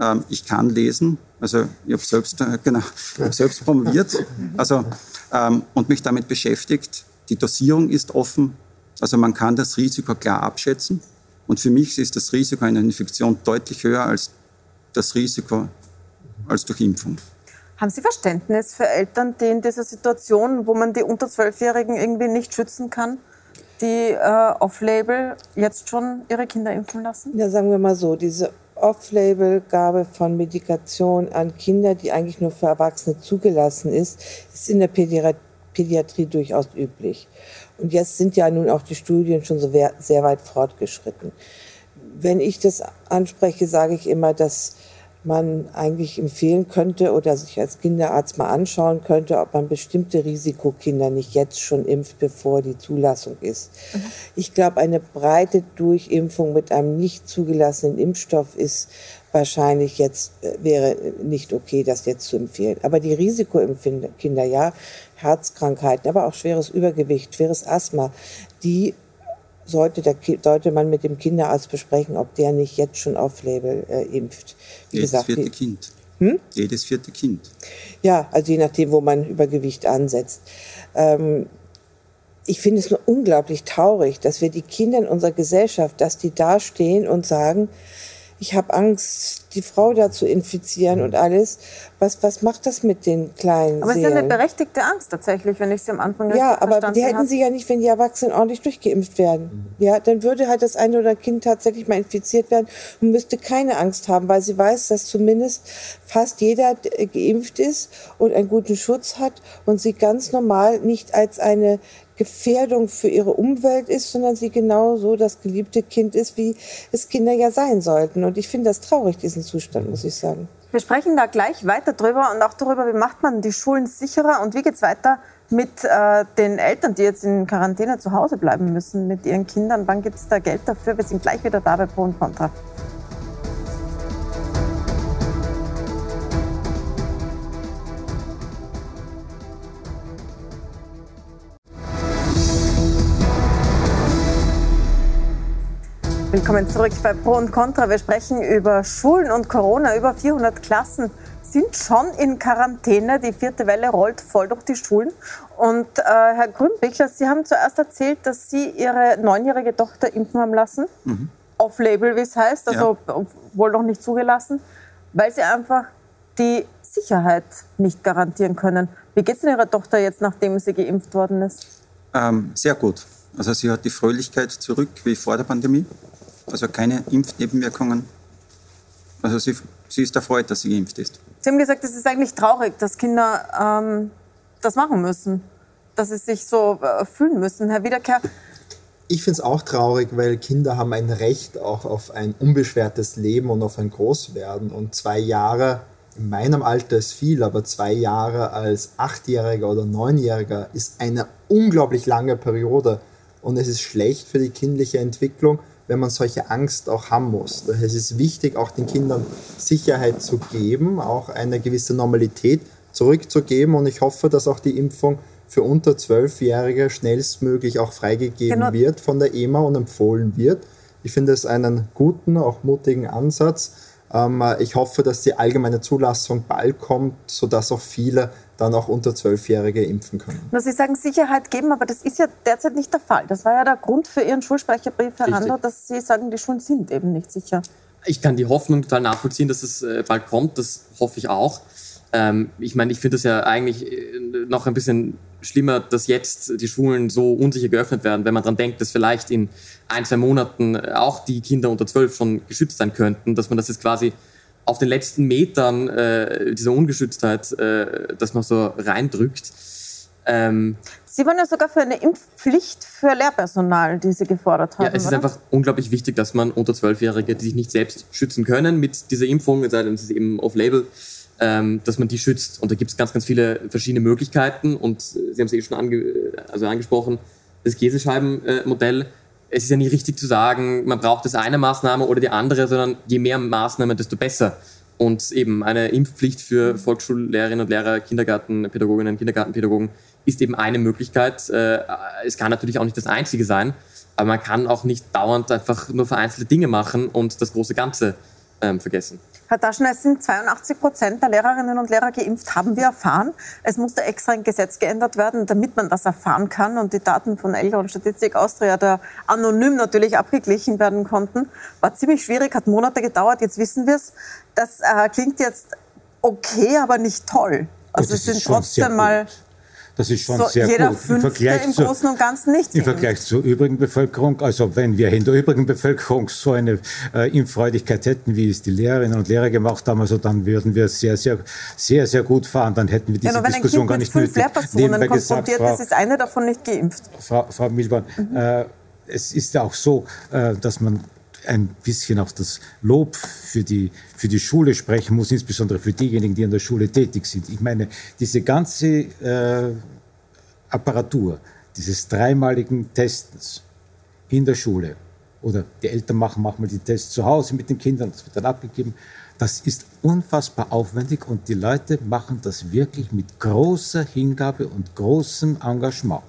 Ähm, ich kann lesen, also ich habe selbst, äh, genau, hab selbst promoviert also, ähm, und mich damit beschäftigt. Die Dosierung ist offen, also man kann das Risiko klar abschätzen. Und für mich ist das Risiko einer Infektion deutlich höher als das Risiko als durch Impfung. Haben Sie Verständnis für Eltern, die in dieser Situation, wo man die unter Zwölfjährigen irgendwie nicht schützen kann, die äh, Off-Label jetzt schon ihre Kinder impfen lassen? Ja, sagen wir mal so, diese Off-Label-Gabe von Medikation an Kinder, die eigentlich nur für Erwachsene zugelassen ist, ist in der Pädiatrie durchaus üblich. Und jetzt sind ja nun auch die Studien schon so sehr weit fortgeschritten. Wenn ich das anspreche, sage ich immer, dass man eigentlich empfehlen könnte oder sich als Kinderarzt mal anschauen könnte, ob man bestimmte Risikokinder nicht jetzt schon impft, bevor die Zulassung ist. Mhm. Ich glaube, eine breite Durchimpfung mit einem nicht zugelassenen Impfstoff ist wahrscheinlich jetzt, äh, wäre nicht okay, das jetzt zu empfehlen. Aber die Risikokinder, ja, Herzkrankheiten, aber auch schweres Übergewicht, schweres Asthma, die sollte, der, sollte man mit dem Kinderarzt besprechen, ob der nicht jetzt schon auf Label äh, impft. Wie Jedes gesagt, vierte Kind. Hm? Jedes vierte Kind. Ja, also je nachdem, wo man Übergewicht ansetzt. Ähm, ich finde es nur unglaublich traurig, dass wir die Kinder in unserer Gesellschaft, dass die da stehen und sagen, ich habe Angst, die Frau da zu infizieren und alles. Was, was macht das mit den kleinen Aber es ist ja eine berechtigte Angst tatsächlich, wenn ich sie am Anfang Ja, aber die hätten sie ja nicht, wenn die Erwachsenen ordentlich durchgeimpft werden. Ja, dann würde halt das eine oder Kind tatsächlich mal infiziert werden und müsste keine Angst haben, weil sie weiß, dass zumindest fast jeder geimpft ist und einen guten Schutz hat und sie ganz normal nicht als eine Gefährdung für ihre Umwelt ist, sondern sie genauso das geliebte Kind ist, wie es Kinder ja sein sollten. Und ich finde das traurig, diesen Zustand, muss ich sagen. Wir sprechen da gleich weiter drüber und auch darüber, wie macht man die Schulen sicherer und wie geht es weiter mit äh, den Eltern, die jetzt in Quarantäne zu Hause bleiben müssen mit ihren Kindern. Wann gibt es da Geld dafür? Wir sind gleich wieder da bei Pro und Contra. Willkommen zurück bei Pro und Contra. Wir sprechen über Schulen und Corona. Über 400 Klassen sind schon in Quarantäne. Die vierte Welle rollt voll durch die Schulen. Und äh, Herr Grünbichler, Sie haben zuerst erzählt, dass Sie Ihre neunjährige Tochter impfen haben lassen. Mhm. Off-Label, wie es heißt, also ja. wohl noch nicht zugelassen, weil Sie einfach die Sicherheit nicht garantieren können. Wie geht es denn Ihrer Tochter jetzt, nachdem sie geimpft worden ist? Ähm, sehr gut. Also sie hat die Fröhlichkeit zurück wie vor der Pandemie also keine Impfnebenwirkungen. Also sie, sie ist erfreut, dass sie geimpft ist. Sie haben gesagt, es ist eigentlich traurig, dass Kinder ähm, das machen müssen, dass sie sich so äh, fühlen müssen. Herr Wiederkehr, ich finde es auch traurig, weil Kinder haben ein Recht auch auf ein unbeschwertes Leben und auf ein Großwerden. Und zwei Jahre in meinem Alter ist viel, aber zwei Jahre als Achtjähriger oder Neunjähriger ist eine unglaublich lange Periode. Und es ist schlecht für die kindliche Entwicklung wenn man solche Angst auch haben muss. Daher ist es wichtig, auch den Kindern Sicherheit zu geben, auch eine gewisse Normalität zurückzugeben. Und ich hoffe, dass auch die Impfung für unter Zwölfjährige schnellstmöglich auch freigegeben genau. wird von der EMA und empfohlen wird. Ich finde es einen guten, auch mutigen Ansatz. Ähm, ich hoffe, dass die allgemeine Zulassung bald kommt, sodass auch viele dann auch unter Zwölfjährige impfen können. Na, Sie sagen Sicherheit geben, aber das ist ja derzeit nicht der Fall. Das war ja der Grund für Ihren Schulsprecherbrief, Herr Landau, dass Sie sagen, die Schulen sind eben nicht sicher. Ich kann die Hoffnung total nachvollziehen, dass es äh, bald kommt. Das hoffe ich auch. Ähm, ich meine, ich finde es ja eigentlich äh, noch ein bisschen schlimmer, dass jetzt die Schulen so unsicher geöffnet werden, wenn man daran denkt, dass vielleicht in ein, zwei Monaten auch die Kinder unter zwölf schon geschützt sein könnten, dass man das jetzt quasi auf den letzten Metern äh, dieser Ungeschütztheit äh, das noch so reindrückt. Ähm, Sie waren ja sogar für eine Impfpflicht für Lehrpersonal, die Sie gefordert haben. Ja, es oder? ist einfach unglaublich wichtig, dass man unter Zwölfjährige, die sich nicht selbst schützen können mit dieser Impfung, es sei denn, es ist eben off-label, ähm, dass man die schützt. Und da gibt es ganz, ganz viele verschiedene Möglichkeiten. Und Sie haben es eben schon ange also angesprochen, das Käsescheibenmodell. Es ist ja nie richtig zu sagen, man braucht das eine Maßnahme oder die andere, sondern je mehr Maßnahmen, desto besser. Und eben eine Impfpflicht für Volksschullehrerinnen und Lehrer, Kindergartenpädagoginnen, Kindergartenpädagogen ist eben eine Möglichkeit. Äh, es kann natürlich auch nicht das einzige sein, aber man kann auch nicht dauernd einfach nur vereinzelte Dinge machen und das große Ganze ähm, vergessen. Herr Taschner, es sind 82 Prozent der Lehrerinnen und Lehrer geimpft, haben wir erfahren. Es musste extra ein Gesetz geändert werden, damit man das erfahren kann und die Daten von Elga und Statistik Austria da anonym natürlich abgeglichen werden konnten. War ziemlich schwierig, hat Monate gedauert, jetzt wissen wir es. Das äh, klingt jetzt okay, aber nicht toll. Also es sind trotzdem mal das ist schon so, sehr jeder gut. Im Vergleich, im Großen und Ganzen nicht Im Vergleich zur übrigen Bevölkerung, also wenn wir in der übrigen Bevölkerung so eine äh, Impffreudigkeit hätten, wie es die Lehrerinnen und Lehrer gemacht haben, also dann würden wir sehr, sehr, sehr, sehr gut fahren. Dann hätten wir diese ja, Diskussion gar nicht nötig. Nebenbei gesagt, Frau, ist, ist eine davon nicht geimpft. Frau, Frau Milborn, mhm. äh, es ist ja auch so, äh, dass man ein bisschen auch das Lob für die, für die Schule sprechen muss, insbesondere für diejenigen, die an der Schule tätig sind. Ich meine, diese ganze äh, Apparatur dieses dreimaligen Testens in der Schule oder die Eltern machen manchmal die Tests zu Hause mit den Kindern, das wird dann abgegeben, das ist unfassbar aufwendig und die Leute machen das wirklich mit großer Hingabe und großem Engagement.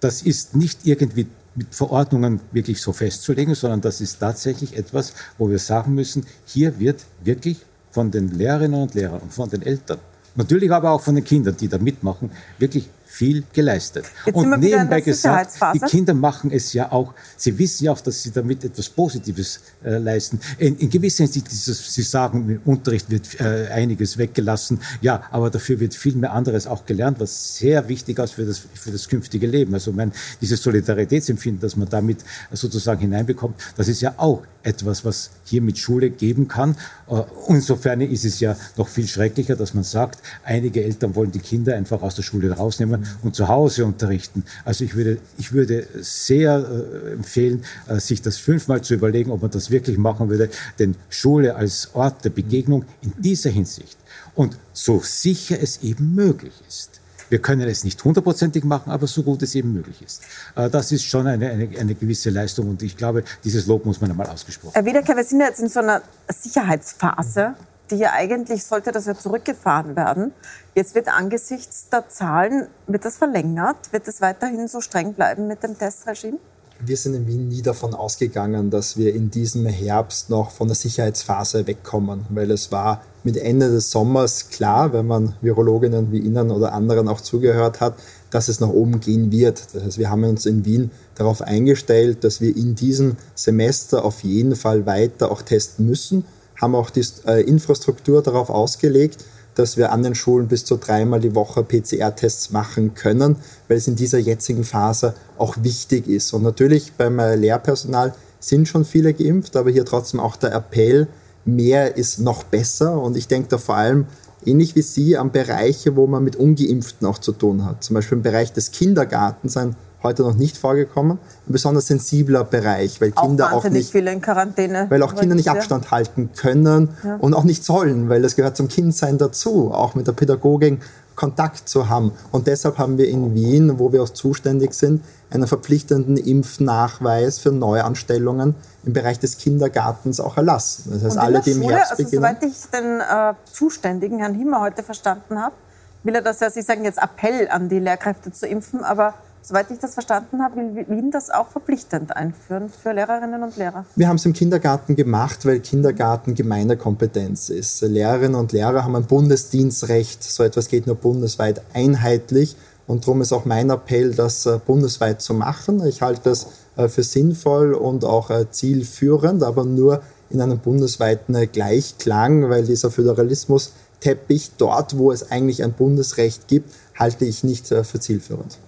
Das ist nicht irgendwie mit Verordnungen wirklich so festzulegen, sondern das ist tatsächlich etwas, wo wir sagen müssen, hier wird wirklich von den Lehrerinnen und Lehrern und von den Eltern, natürlich aber auch von den Kindern, die da mitmachen, wirklich viel geleistet. Jetzt und nebenbei gesagt, die Kinder machen es ja auch, sie wissen ja auch, dass sie damit etwas Positives äh, leisten. In, in gewisser Hinsicht, dieses, sie sagen, im Unterricht wird äh, einiges weggelassen, ja, aber dafür wird viel mehr anderes auch gelernt, was sehr wichtig ist für das, für das künftige Leben. Also mein, dieses Solidaritätsempfinden, das man damit sozusagen hineinbekommt, das ist ja auch etwas, was hier mit Schule geben kann. Äh, insofern ist es ja noch viel schrecklicher, dass man sagt, einige Eltern wollen die Kinder einfach aus der Schule rausnehmen und zu Hause unterrichten. Also ich würde, ich würde sehr äh, empfehlen, äh, sich das fünfmal zu überlegen, ob man das wirklich machen würde. Denn Schule als Ort der Begegnung in dieser Hinsicht und so sicher es eben möglich ist, wir können es nicht hundertprozentig machen, aber so gut es eben möglich ist. Äh, das ist schon eine, eine, eine gewisse Leistung und ich glaube, dieses Lob muss man einmal ausgesprochen. Herr Wiedeker, wir sind jetzt in so einer Sicherheitsphase, die ja eigentlich sollte das ja zurückgefahren werden. Jetzt wird angesichts der Zahlen, wird das verlängert? Wird es weiterhin so streng bleiben mit dem Testregime? wir sind in Wien nie davon ausgegangen, dass wir in diesem Herbst noch von der Sicherheitsphase wegkommen, weil es war mit Ende des Sommers klar, wenn man Virologinnen wie Ihnen oder anderen auch zugehört hat, dass es nach oben gehen wird. Das heißt, wir haben uns in Wien darauf eingestellt, dass wir in diesem Semester auf jeden Fall weiter auch testen müssen, haben auch die äh, Infrastruktur darauf ausgelegt, dass wir an den Schulen bis zu dreimal die Woche PCR-Tests machen können, weil es in dieser jetzigen Phase auch wichtig ist. Und natürlich beim äh, Lehrpersonal sind schon viele geimpft, aber hier trotzdem auch der Appell, mehr ist noch besser. Und ich denke da vor allem ähnlich wie Sie an Bereiche, wo man mit Ungeimpften auch zu tun hat. Zum Beispiel im Bereich des Kindergartens ein heute noch nicht vorgekommen. Ein besonders sensibler Bereich, weil Kinder auch, nicht viele in Quarantäne, weil auch Kinder nicht Abstand halten können ja. und auch nicht sollen, weil das gehört zum Kindsein dazu, auch mit der Pädagogin Kontakt zu haben. Und deshalb haben wir in Wien, wo wir auch zuständig sind, einen verpflichtenden Impfnachweis für Neuanstellungen im Bereich des Kindergartens auch erlassen. Das heißt, alle, die im Schule, Herbst also, beginnen. Soweit ich den äh, Zuständigen, Herrn Himmer, heute verstanden habe, will er das ja, Sie sagen jetzt Appell an die Lehrkräfte zu impfen, aber Soweit ich das verstanden habe, will Wien das auch verpflichtend einführen für Lehrerinnen und Lehrer. Wir haben es im Kindergarten gemacht, weil Kindergarten Gemeindekompetenz ist. Lehrerinnen und Lehrer haben ein Bundesdienstrecht. So etwas geht nur bundesweit einheitlich. Und darum ist auch mein Appell, das äh, bundesweit zu machen. Ich halte das äh, für sinnvoll und auch äh, zielführend, aber nur in einem bundesweiten Gleichklang, weil dieser Föderalismus Teppich dort, wo es eigentlich ein Bundesrecht gibt, halte ich nicht für zielführend.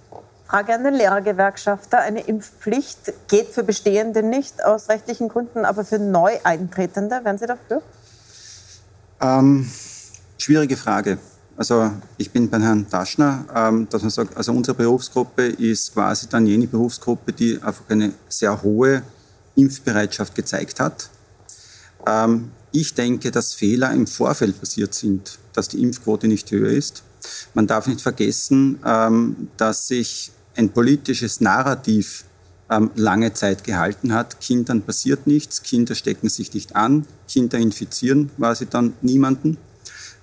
Frage an den Lehrergewerkschafter. Eine Impfpflicht geht für Bestehende nicht aus rechtlichen Gründen, aber für Neueintretende. Wären Sie dafür? Ähm, schwierige Frage. Also ich bin bei Herrn Taschner, ähm, dass man sagt, also unsere Berufsgruppe ist quasi dann jene Berufsgruppe, die einfach eine sehr hohe Impfbereitschaft gezeigt hat. Ähm, ich denke, dass Fehler im Vorfeld passiert sind, dass die Impfquote nicht höher ist. Man darf nicht vergessen, ähm, dass sich ein politisches Narrativ ähm, lange Zeit gehalten hat. Kindern passiert nichts, Kinder stecken sich nicht an, Kinder infizieren quasi dann niemanden.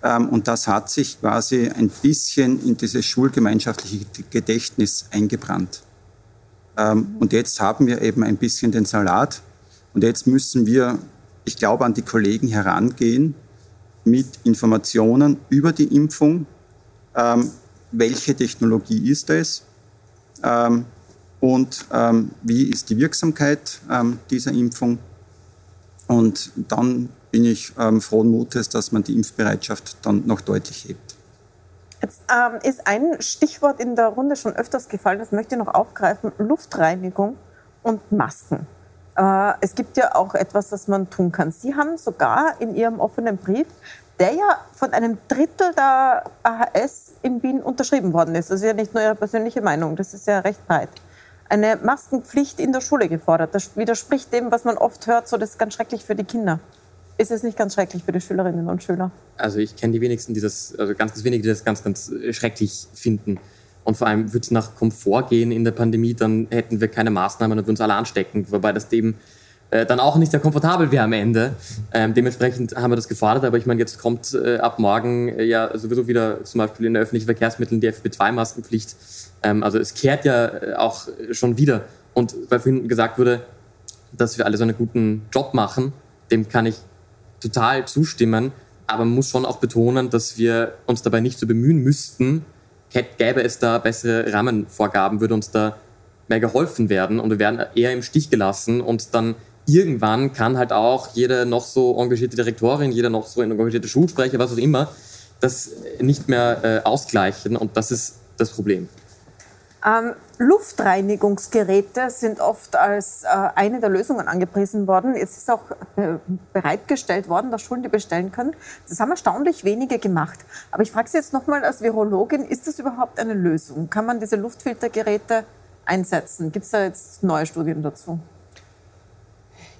Ähm, und das hat sich quasi ein bisschen in dieses schulgemeinschaftliche Gedächtnis eingebrannt. Ähm, und jetzt haben wir eben ein bisschen den Salat. Und jetzt müssen wir, ich glaube, an die Kollegen herangehen mit Informationen über die Impfung. Ähm, welche Technologie ist es? Ähm, und ähm, wie ist die Wirksamkeit ähm, dieser Impfung. Und dann bin ich frohen Mutes, dass man die Impfbereitschaft dann noch deutlich hebt. Jetzt ähm, ist ein Stichwort in der Runde schon öfters gefallen, das möchte ich noch aufgreifen, Luftreinigung und Masken. Äh, es gibt ja auch etwas, das man tun kann. Sie haben sogar in Ihrem offenen Brief der ja von einem Drittel der AHS in Wien unterschrieben worden ist. Das ist ja nicht nur Ihre persönliche Meinung, das ist ja recht breit. eine Maskenpflicht in der Schule gefordert. Das widerspricht dem, was man oft hört, so das ist ganz schrecklich für die Kinder. Ist es nicht ganz schrecklich für die Schülerinnen und Schüler? Also ich kenne die wenigsten, die das, also ganz, ganz wenige, die das ganz, ganz schrecklich finden. Und vor allem würde es nach Komfort gehen in der Pandemie, dann hätten wir keine Maßnahmen und würden uns alle anstecken. Wobei das dem äh, dann auch nicht sehr komfortabel wäre am Ende. Ähm, dementsprechend haben wir das gefordert, aber ich meine, jetzt kommt äh, ab morgen äh, ja sowieso wieder zum Beispiel in den öffentlichen Verkehrsmitteln die FP2-Maskenpflicht. Ähm, also es kehrt ja äh, auch schon wieder. Und weil vorhin gesagt wurde, dass wir alle so einen guten Job machen, dem kann ich total zustimmen. Aber man muss schon auch betonen, dass wir uns dabei nicht so bemühen müssten, gäbe es da bessere Rahmenvorgaben, würde uns da mehr geholfen werden und wir werden eher im Stich gelassen und dann irgendwann kann halt auch jede noch so engagierte Direktorin, jeder noch so engagierte Schulsprecher, was auch immer, das nicht mehr äh, ausgleichen und das ist das Problem. Ähm, Luftreinigungsgeräte sind oft als äh, eine der Lösungen angepriesen worden. Jetzt ist auch äh, bereitgestellt worden, dass Schulen die bestellen können. Das haben erstaunlich wenige gemacht. Aber ich frage Sie jetzt nochmal als Virologin, ist das überhaupt eine Lösung? Kann man diese Luftfiltergeräte einsetzen? Gibt es da jetzt neue Studien dazu?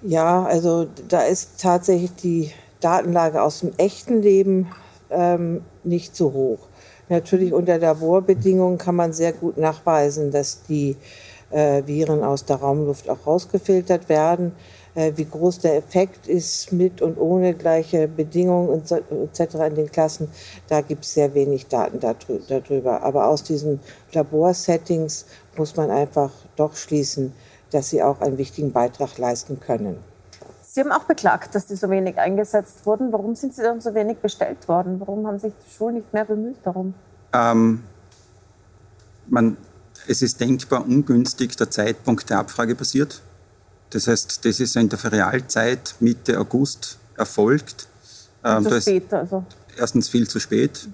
Ja, also da ist tatsächlich die Datenlage aus dem echten Leben ähm, nicht so hoch. Natürlich unter Laborbedingungen kann man sehr gut nachweisen, dass die äh, Viren aus der Raumluft auch rausgefiltert werden. Äh, wie groß der Effekt ist mit und ohne gleiche Bedingungen etc. in den Klassen, da gibt es sehr wenig Daten darüber. Aber aus diesen Laborsettings muss man einfach doch schließen, dass sie auch einen wichtigen Beitrag leisten können. Sie haben auch beklagt, dass die so wenig eingesetzt wurden. Warum sind sie dann so wenig bestellt worden? Warum haben sich die Schulen nicht mehr bemüht darum? Ähm, man, es ist denkbar ungünstig der Zeitpunkt der Abfrage passiert. Das heißt, das ist in der Realzeit Mitte August erfolgt. Ähm, zu spät also. Erstens viel zu spät.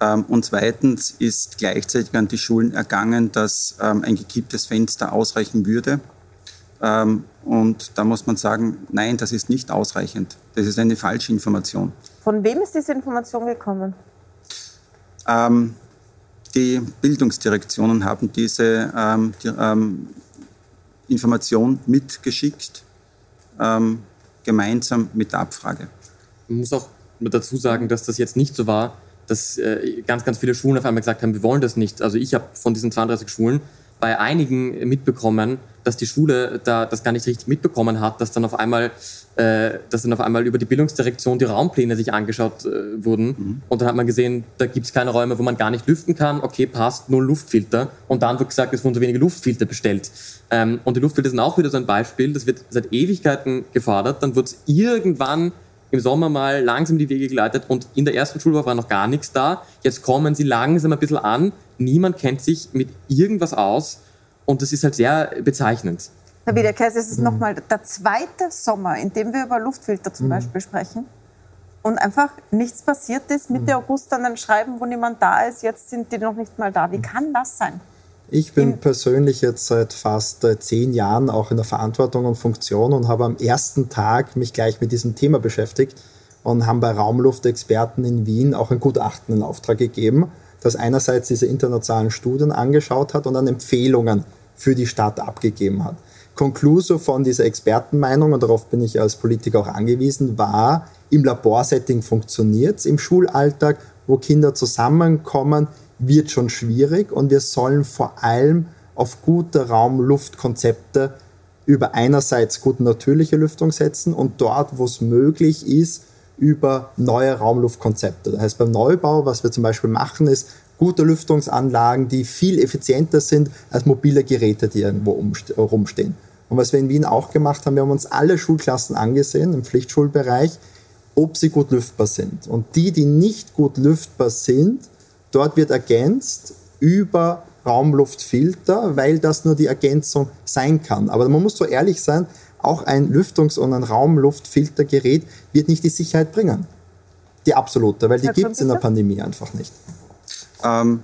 Ähm, und zweitens ist gleichzeitig an die Schulen ergangen, dass ähm, ein gekipptes Fenster ausreichen würde. Ähm, und da muss man sagen, nein, das ist nicht ausreichend. Das ist eine falsche Information. Von wem ist diese Information gekommen? Die Bildungsdirektionen haben diese die, Information mitgeschickt, gemeinsam mit der Abfrage. Man muss auch dazu sagen, dass das jetzt nicht so war, dass äh, ganz, ganz viele Schulen auf einmal gesagt haben, wir wollen das nicht. Also ich habe von diesen 32 Schulen bei einigen mitbekommen, dass die Schule da das gar nicht richtig mitbekommen hat, dass dann auf einmal, äh, dass dann auf einmal über die Bildungsdirektion die Raumpläne sich angeschaut äh, wurden. Mhm. Und dann hat man gesehen, da gibt es keine Räume, wo man gar nicht lüften kann. Okay, passt, null Luftfilter. Und dann wird gesagt, es wurden so wenige Luftfilter bestellt. Ähm, und die Luftfilter sind auch wieder so ein Beispiel. Das wird seit Ewigkeiten gefordert. Dann wird es irgendwann im Sommer mal langsam die Wege geleitet und in der ersten Schulwoche war noch gar nichts da. Jetzt kommen sie langsam ein bisschen an. Niemand kennt sich mit irgendwas aus und das ist halt sehr bezeichnend. Herr Wiederkeis, es ist mhm. nochmal der zweite Sommer, in dem wir über Luftfilter zum mhm. Beispiel sprechen und einfach nichts passiert ist. Mitte mhm. August dann ein Schreiben, wo niemand da ist, jetzt sind die noch nicht mal da. Wie mhm. kann das sein? Ich bin persönlich jetzt seit fast äh, zehn Jahren auch in der Verantwortung und Funktion und habe am ersten Tag mich gleich mit diesem Thema beschäftigt und haben bei Raumluftexperten in Wien auch ein Gutachten in Auftrag gegeben, das einerseits diese internationalen Studien angeschaut hat und dann Empfehlungen für die Stadt abgegeben hat. Concluso von dieser Expertenmeinung, und darauf bin ich als Politiker auch angewiesen, war, im Laborsetting funktioniert es, im Schulalltag, wo Kinder zusammenkommen, wird schon schwierig und wir sollen vor allem auf gute Raum-Luft-Konzepte über einerseits gute natürliche Lüftung setzen und dort, wo es möglich ist, über neue Raumluftkonzepte. Das heißt, beim Neubau, was wir zum Beispiel machen, ist gute Lüftungsanlagen, die viel effizienter sind als mobile Geräte, die irgendwo rumstehen. Und was wir in Wien auch gemacht haben, wir haben uns alle Schulklassen angesehen im Pflichtschulbereich, ob sie gut lüftbar sind. Und die, die nicht gut lüftbar sind, dort wird ergänzt über Raumluftfilter, weil das nur die Ergänzung sein kann. Aber man muss so ehrlich sein, auch ein Lüftungs- und ein Raumluftfiltergerät wird nicht die Sicherheit bringen. Die absolute, weil die gibt es in der Pandemie einfach nicht. Ähm,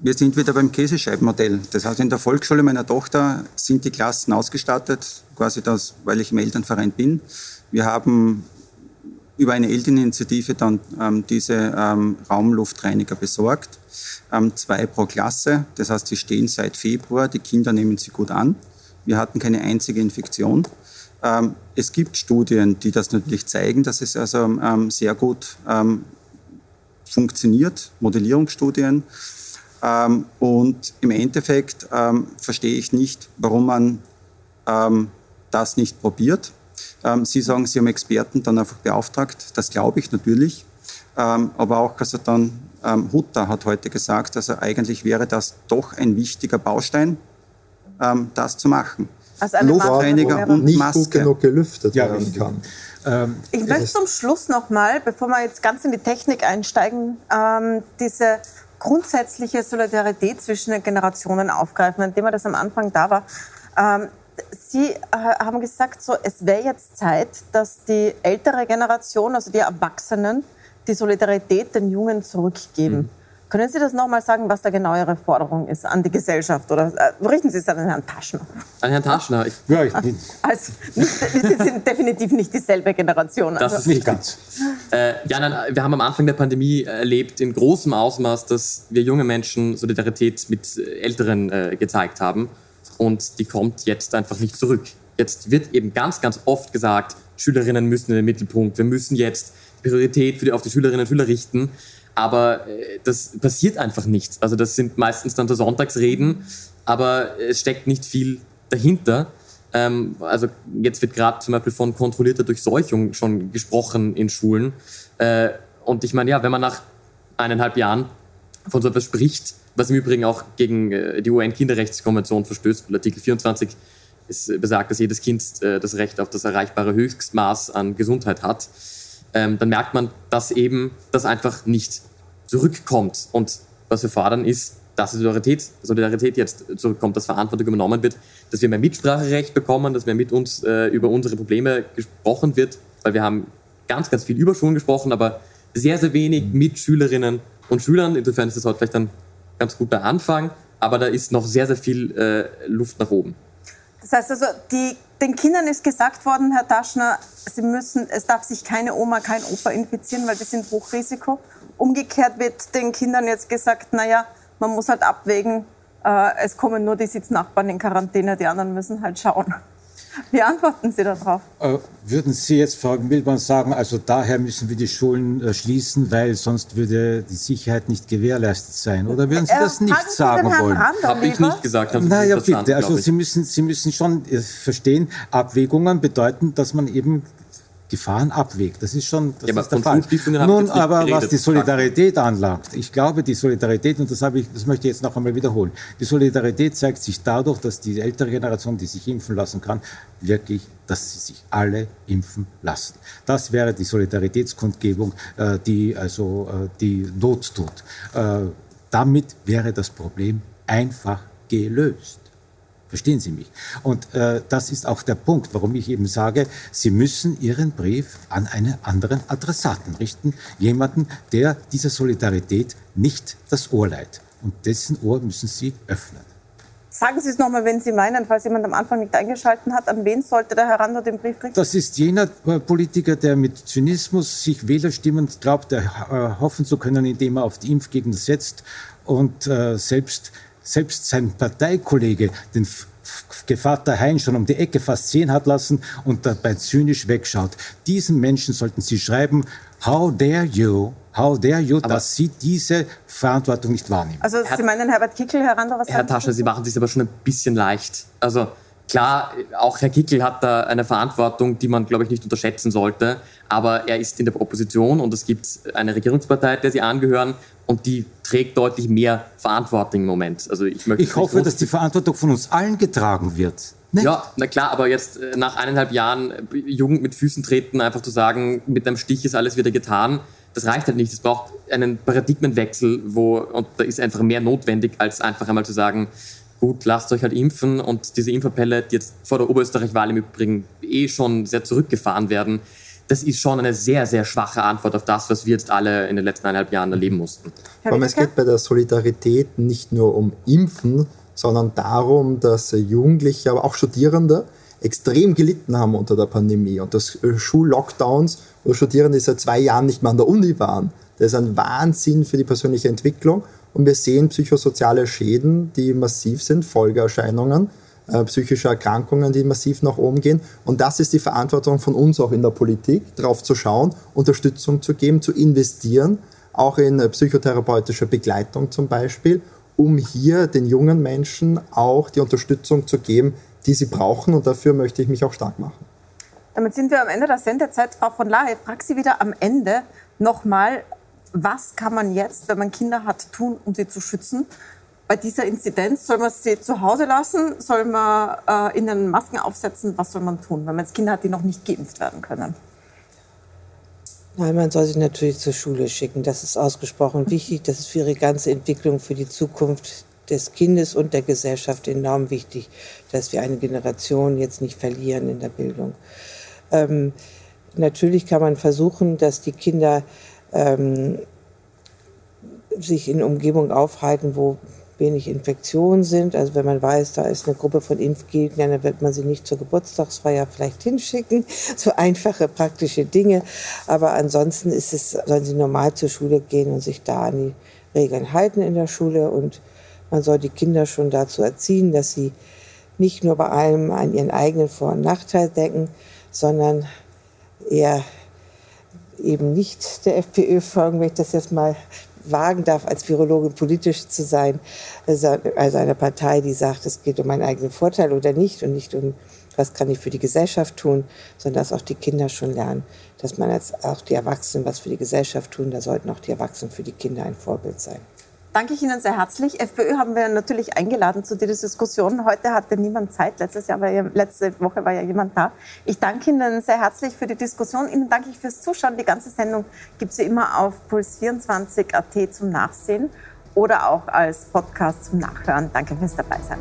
wir sind wieder beim Käsescheibenmodell. Das heißt, in der Volksschule meiner Tochter sind die Klassen ausgestattet, quasi das, weil ich im Elternverein bin. Wir haben über eine Elterninitiative dann ähm, diese ähm, Raumluftreiniger besorgt. Ähm, zwei pro Klasse, das heißt, sie stehen seit Februar, die Kinder nehmen sie gut an. Wir hatten keine einzige Infektion. Ähm, es gibt Studien, die das natürlich zeigen, dass es also ähm, sehr gut ähm, funktioniert, Modellierungsstudien. Und im Endeffekt verstehe ich nicht, warum man das nicht probiert. Ähm, Sie sagen, Sie haben Experten dann einfach beauftragt. Das glaube ich natürlich. Ähm, aber auch also dann ähm, Hutter hat heute gesagt, also eigentlich wäre das doch ein wichtiger Baustein, das zu machen. Also eine Luftreiniger und nicht Maske. gut genug gelüftet Ja, werden kann. Ähm, Ich möchte zum Schluss nochmal, bevor wir jetzt ganz in die Technik einsteigen, ähm, diese grundsätzliche Solidarität zwischen den Generationen aufgreifen, ein Thema, das am Anfang da war. Sie äh, haben gesagt, so, es wäre jetzt Zeit, dass die ältere Generation, also die Erwachsenen, die Solidarität den Jungen zurückgeben. Können Sie das nochmal sagen, was da genau Ihre Forderung ist an die Gesellschaft? Oder äh, richten Sie es an den Herrn Taschner? An Herrn Taschner, ich, ja, ich bin Also, nicht, Sie sind definitiv nicht dieselbe Generation. das Also, ist nicht ganz. Äh, ja, nein, wir haben am Anfang der Pandemie erlebt in großem Ausmaß, dass wir junge Menschen Solidarität mit äh, Älteren äh, gezeigt haben. Und die kommt jetzt einfach nicht zurück. Jetzt wird eben ganz, ganz oft gesagt, Schülerinnen müssen in den Mittelpunkt. Wir müssen jetzt Priorität für die, auf die Schülerinnen und Schüler richten. Aber äh, das passiert einfach nicht. Also das sind meistens dann so Sonntagsreden, aber es steckt nicht viel dahinter. Ähm, also jetzt wird gerade zum Beispiel von kontrollierter Durchseuchung schon gesprochen in Schulen. Äh, und ich meine, ja, wenn man nach eineinhalb Jahren von so etwas spricht, was im Übrigen auch gegen äh, die UN-Kinderrechtskonvention verstößt, weil Artikel 24 ist, äh, besagt, dass jedes Kind äh, das Recht auf das erreichbare Höchstmaß an Gesundheit hat, ähm, dann merkt man, dass eben das einfach nicht zurückkommt. Und was wir fordern ist, dass Solidarität, Solidarität jetzt zurückkommt, dass Verantwortung übernommen wird, dass wir mehr Mitspracherecht bekommen, dass mehr mit uns über unsere Probleme gesprochen wird, weil wir haben ganz, ganz viel über Schulen gesprochen, aber sehr, sehr wenig mit Schülerinnen und Schülern. Insofern ist das heute vielleicht ein ganz guter Anfang, aber da ist noch sehr, sehr viel äh, Luft nach oben. Das heißt also, die, den Kindern ist gesagt worden, Herr Taschner, sie müssen, es darf sich keine Oma, kein Opa infizieren, weil die sind Hochrisiko. Umgekehrt wird den Kindern jetzt gesagt, naja, man muss halt abwägen, äh, es kommen nur die Sitznachbarn in Quarantäne, die anderen müssen halt schauen. Wie antworten Sie darauf? Äh, würden Sie jetzt, Frau Milborn, sagen, also daher müssen wir die Schulen äh, schließen, weil sonst würde die Sicherheit nicht gewährleistet sein? Oder würden Sie Äh, das nicht fragen Sie sagen wollen? Habe ich nicht gesagt. Naja, nicht bitte. Also. Sie müssen, Sie müssen schon äh, verstehen, Abwägungen bedeuten, dass man eben Gefahren abwägt. Das ist schon das Ja, ist der Fall. Nun, aber was geredet. die Solidarität anlangt, ich glaube, die Solidarität, und das, habe ich, das möchte ich jetzt noch einmal wiederholen, die Solidarität zeigt sich dadurch, dass die ältere Generation, die sich impfen lassen kann, wirklich, dass sie sich alle impfen lassen. Das wäre die Solidaritätskundgebung, äh, die also äh, die Not tut. Äh, damit wäre das Problem einfach gelöst. Verstehen Sie mich? Und äh, das ist auch der Punkt, warum ich eben sage, Sie müssen Ihren Brief an einen anderen Adressaten richten. Jemanden, der dieser Solidarität nicht das Ohr leiht. Und dessen Ohr müssen Sie öffnen. Sagen Sie es nochmal, wenn Sie meinen, falls jemand am Anfang nicht eingeschalten hat, an wen sollte der Herr Randall den Brief richten? Das ist jener äh, Politiker, der mit Zynismus sich Wählerstimmen glaubt, der, äh, hoffen zu können, indem er auf die Impfgegner setzt und äh, selbst, selbst sein Parteikollege, den Gevatter Hein, schon um die Ecke fast sehen hat lassen und dabei zynisch wegschaut. Diesen Menschen sollten Sie schreiben, how dare you, how dare you, dass Sie diese Verantwortung nicht wahrnehmen. Also Sie meinen Herbert Kickel, Herr Randall, was Herr sagen Sie Taschner, Sie dazu? machen es sich aber schon ein bisschen leicht. Also klar, auch Herr Kickel hat da eine Verantwortung, die man, glaube ich, nicht unterschätzen sollte. Aber er ist in der Opposition und es gibt eine Regierungspartei, der Sie angehören und die trägt deutlich mehr Verantwortung im Moment. Also ich möchte Ich hoffe, dass die Verantwortung von uns allen getragen wird. Nicht? ja, na klar, aber jetzt äh, nach eineinhalb Jahren äh, Jugend mit Füßen treten, einfach zu sagen, mit einem Stich ist alles wieder getan, das reicht halt nicht. Es braucht einen Paradigmenwechsel, wo, und da ist einfach mehr notwendig, als einfach einmal zu sagen, gut, lasst euch halt impfen und diese Impfappelle, die jetzt vor der Oberösterreich-Wahl im Übrigen eh schon sehr zurückgefahren werden, das ist schon eine sehr, sehr schwache Antwort auf das, was wir jetzt alle in den letzten eineinhalb Jahren erleben mussten. Herr Aber es geht bei der Solidarität nicht nur um Impfen, sondern darum, dass Jugendliche, aber auch Studierende extrem gelitten haben unter der Pandemie und dass äh, Schullockdowns wo Studierende seit zwei Jahren nicht mehr an der Uni waren. Das ist ein Wahnsinn für die persönliche Entwicklung. Und wir sehen psychosoziale Schäden, die massiv sind, Folgeerscheinungen, äh, psychische Erkrankungen, die massiv nach oben gehen. Und das ist die Verantwortung von uns auch in der Politik, darauf zu schauen, Unterstützung zu geben, zu investieren, auch in äh, psychotherapeutische Begleitung zum Beispiel, um hier den jungen Menschen auch die Unterstützung zu geben, die sie brauchen. Und dafür möchte ich mich auch stark machen. Damit sind wir am Ende der Sendezeit. Frau von Lahe, ich frage Sie wieder am Ende nochmal, was kann man jetzt, wenn man Kinder hat, tun, um sie zu schützen? Bei dieser Inzidenz, soll man sie zu Hause lassen? Soll man äh, ihnen Masken aufsetzen? Was soll man tun, wenn man jetzt Kinder hat, die noch nicht geimpft werden können? Nein, man soll sie natürlich zur Schule schicken. Das ist ausgesprochen wichtig. Das ist für ihre ganze Entwicklung, für die Zukunft des Kindes und der Gesellschaft enorm wichtig, dass wir eine Generation jetzt nicht verlieren in der Bildung. Ähm, natürlich kann man versuchen, dass die Kinder ähm, sich in Umgebung aufhalten, wo wenig Infektionen sind. Also wenn man weiß, da ist eine Gruppe von Impfgegnern, dann wird man sie nicht zur Geburtstagsfeier vielleicht hinschicken. So einfache, praktische Dinge. Aber ansonsten ist es, sollen sie normal zur Schule gehen und sich da an die Regeln halten in der Schule. Und man soll die Kinder schon dazu erziehen, dass sie nicht nur bei allem an ihren eigenen Vor- und Nachteil denken, sondern eher eben nicht der FPÖ folgen, wenn ich das jetzt mal wagen darf, als Virologin politisch zu sein, also, also eine Partei, die sagt, es geht um meinen eigenen Vorteil oder nicht und nicht um, was kann ich für die Gesellschaft tun, sondern dass auch die Kinder schon lernen, dass man als auch die Erwachsenen was für die Gesellschaft tun, da sollten auch die Erwachsenen für die Kinder ein Vorbild sein danke ich Ihnen sehr herzlich. FPÖ haben wir natürlich eingeladen zu dieser Diskussion. Heute hatte niemand Zeit. Letztes Jahr war ja, letzte Woche war ja jemand da. Ich danke Ihnen sehr herzlich für die Diskussion. Ihnen danke ich fürs Zuschauen. Die ganze Sendung gibt es immer auf puls24.at zum Nachsehen oder auch als Podcast zum Nachhören. Danke fürs Dabeisein.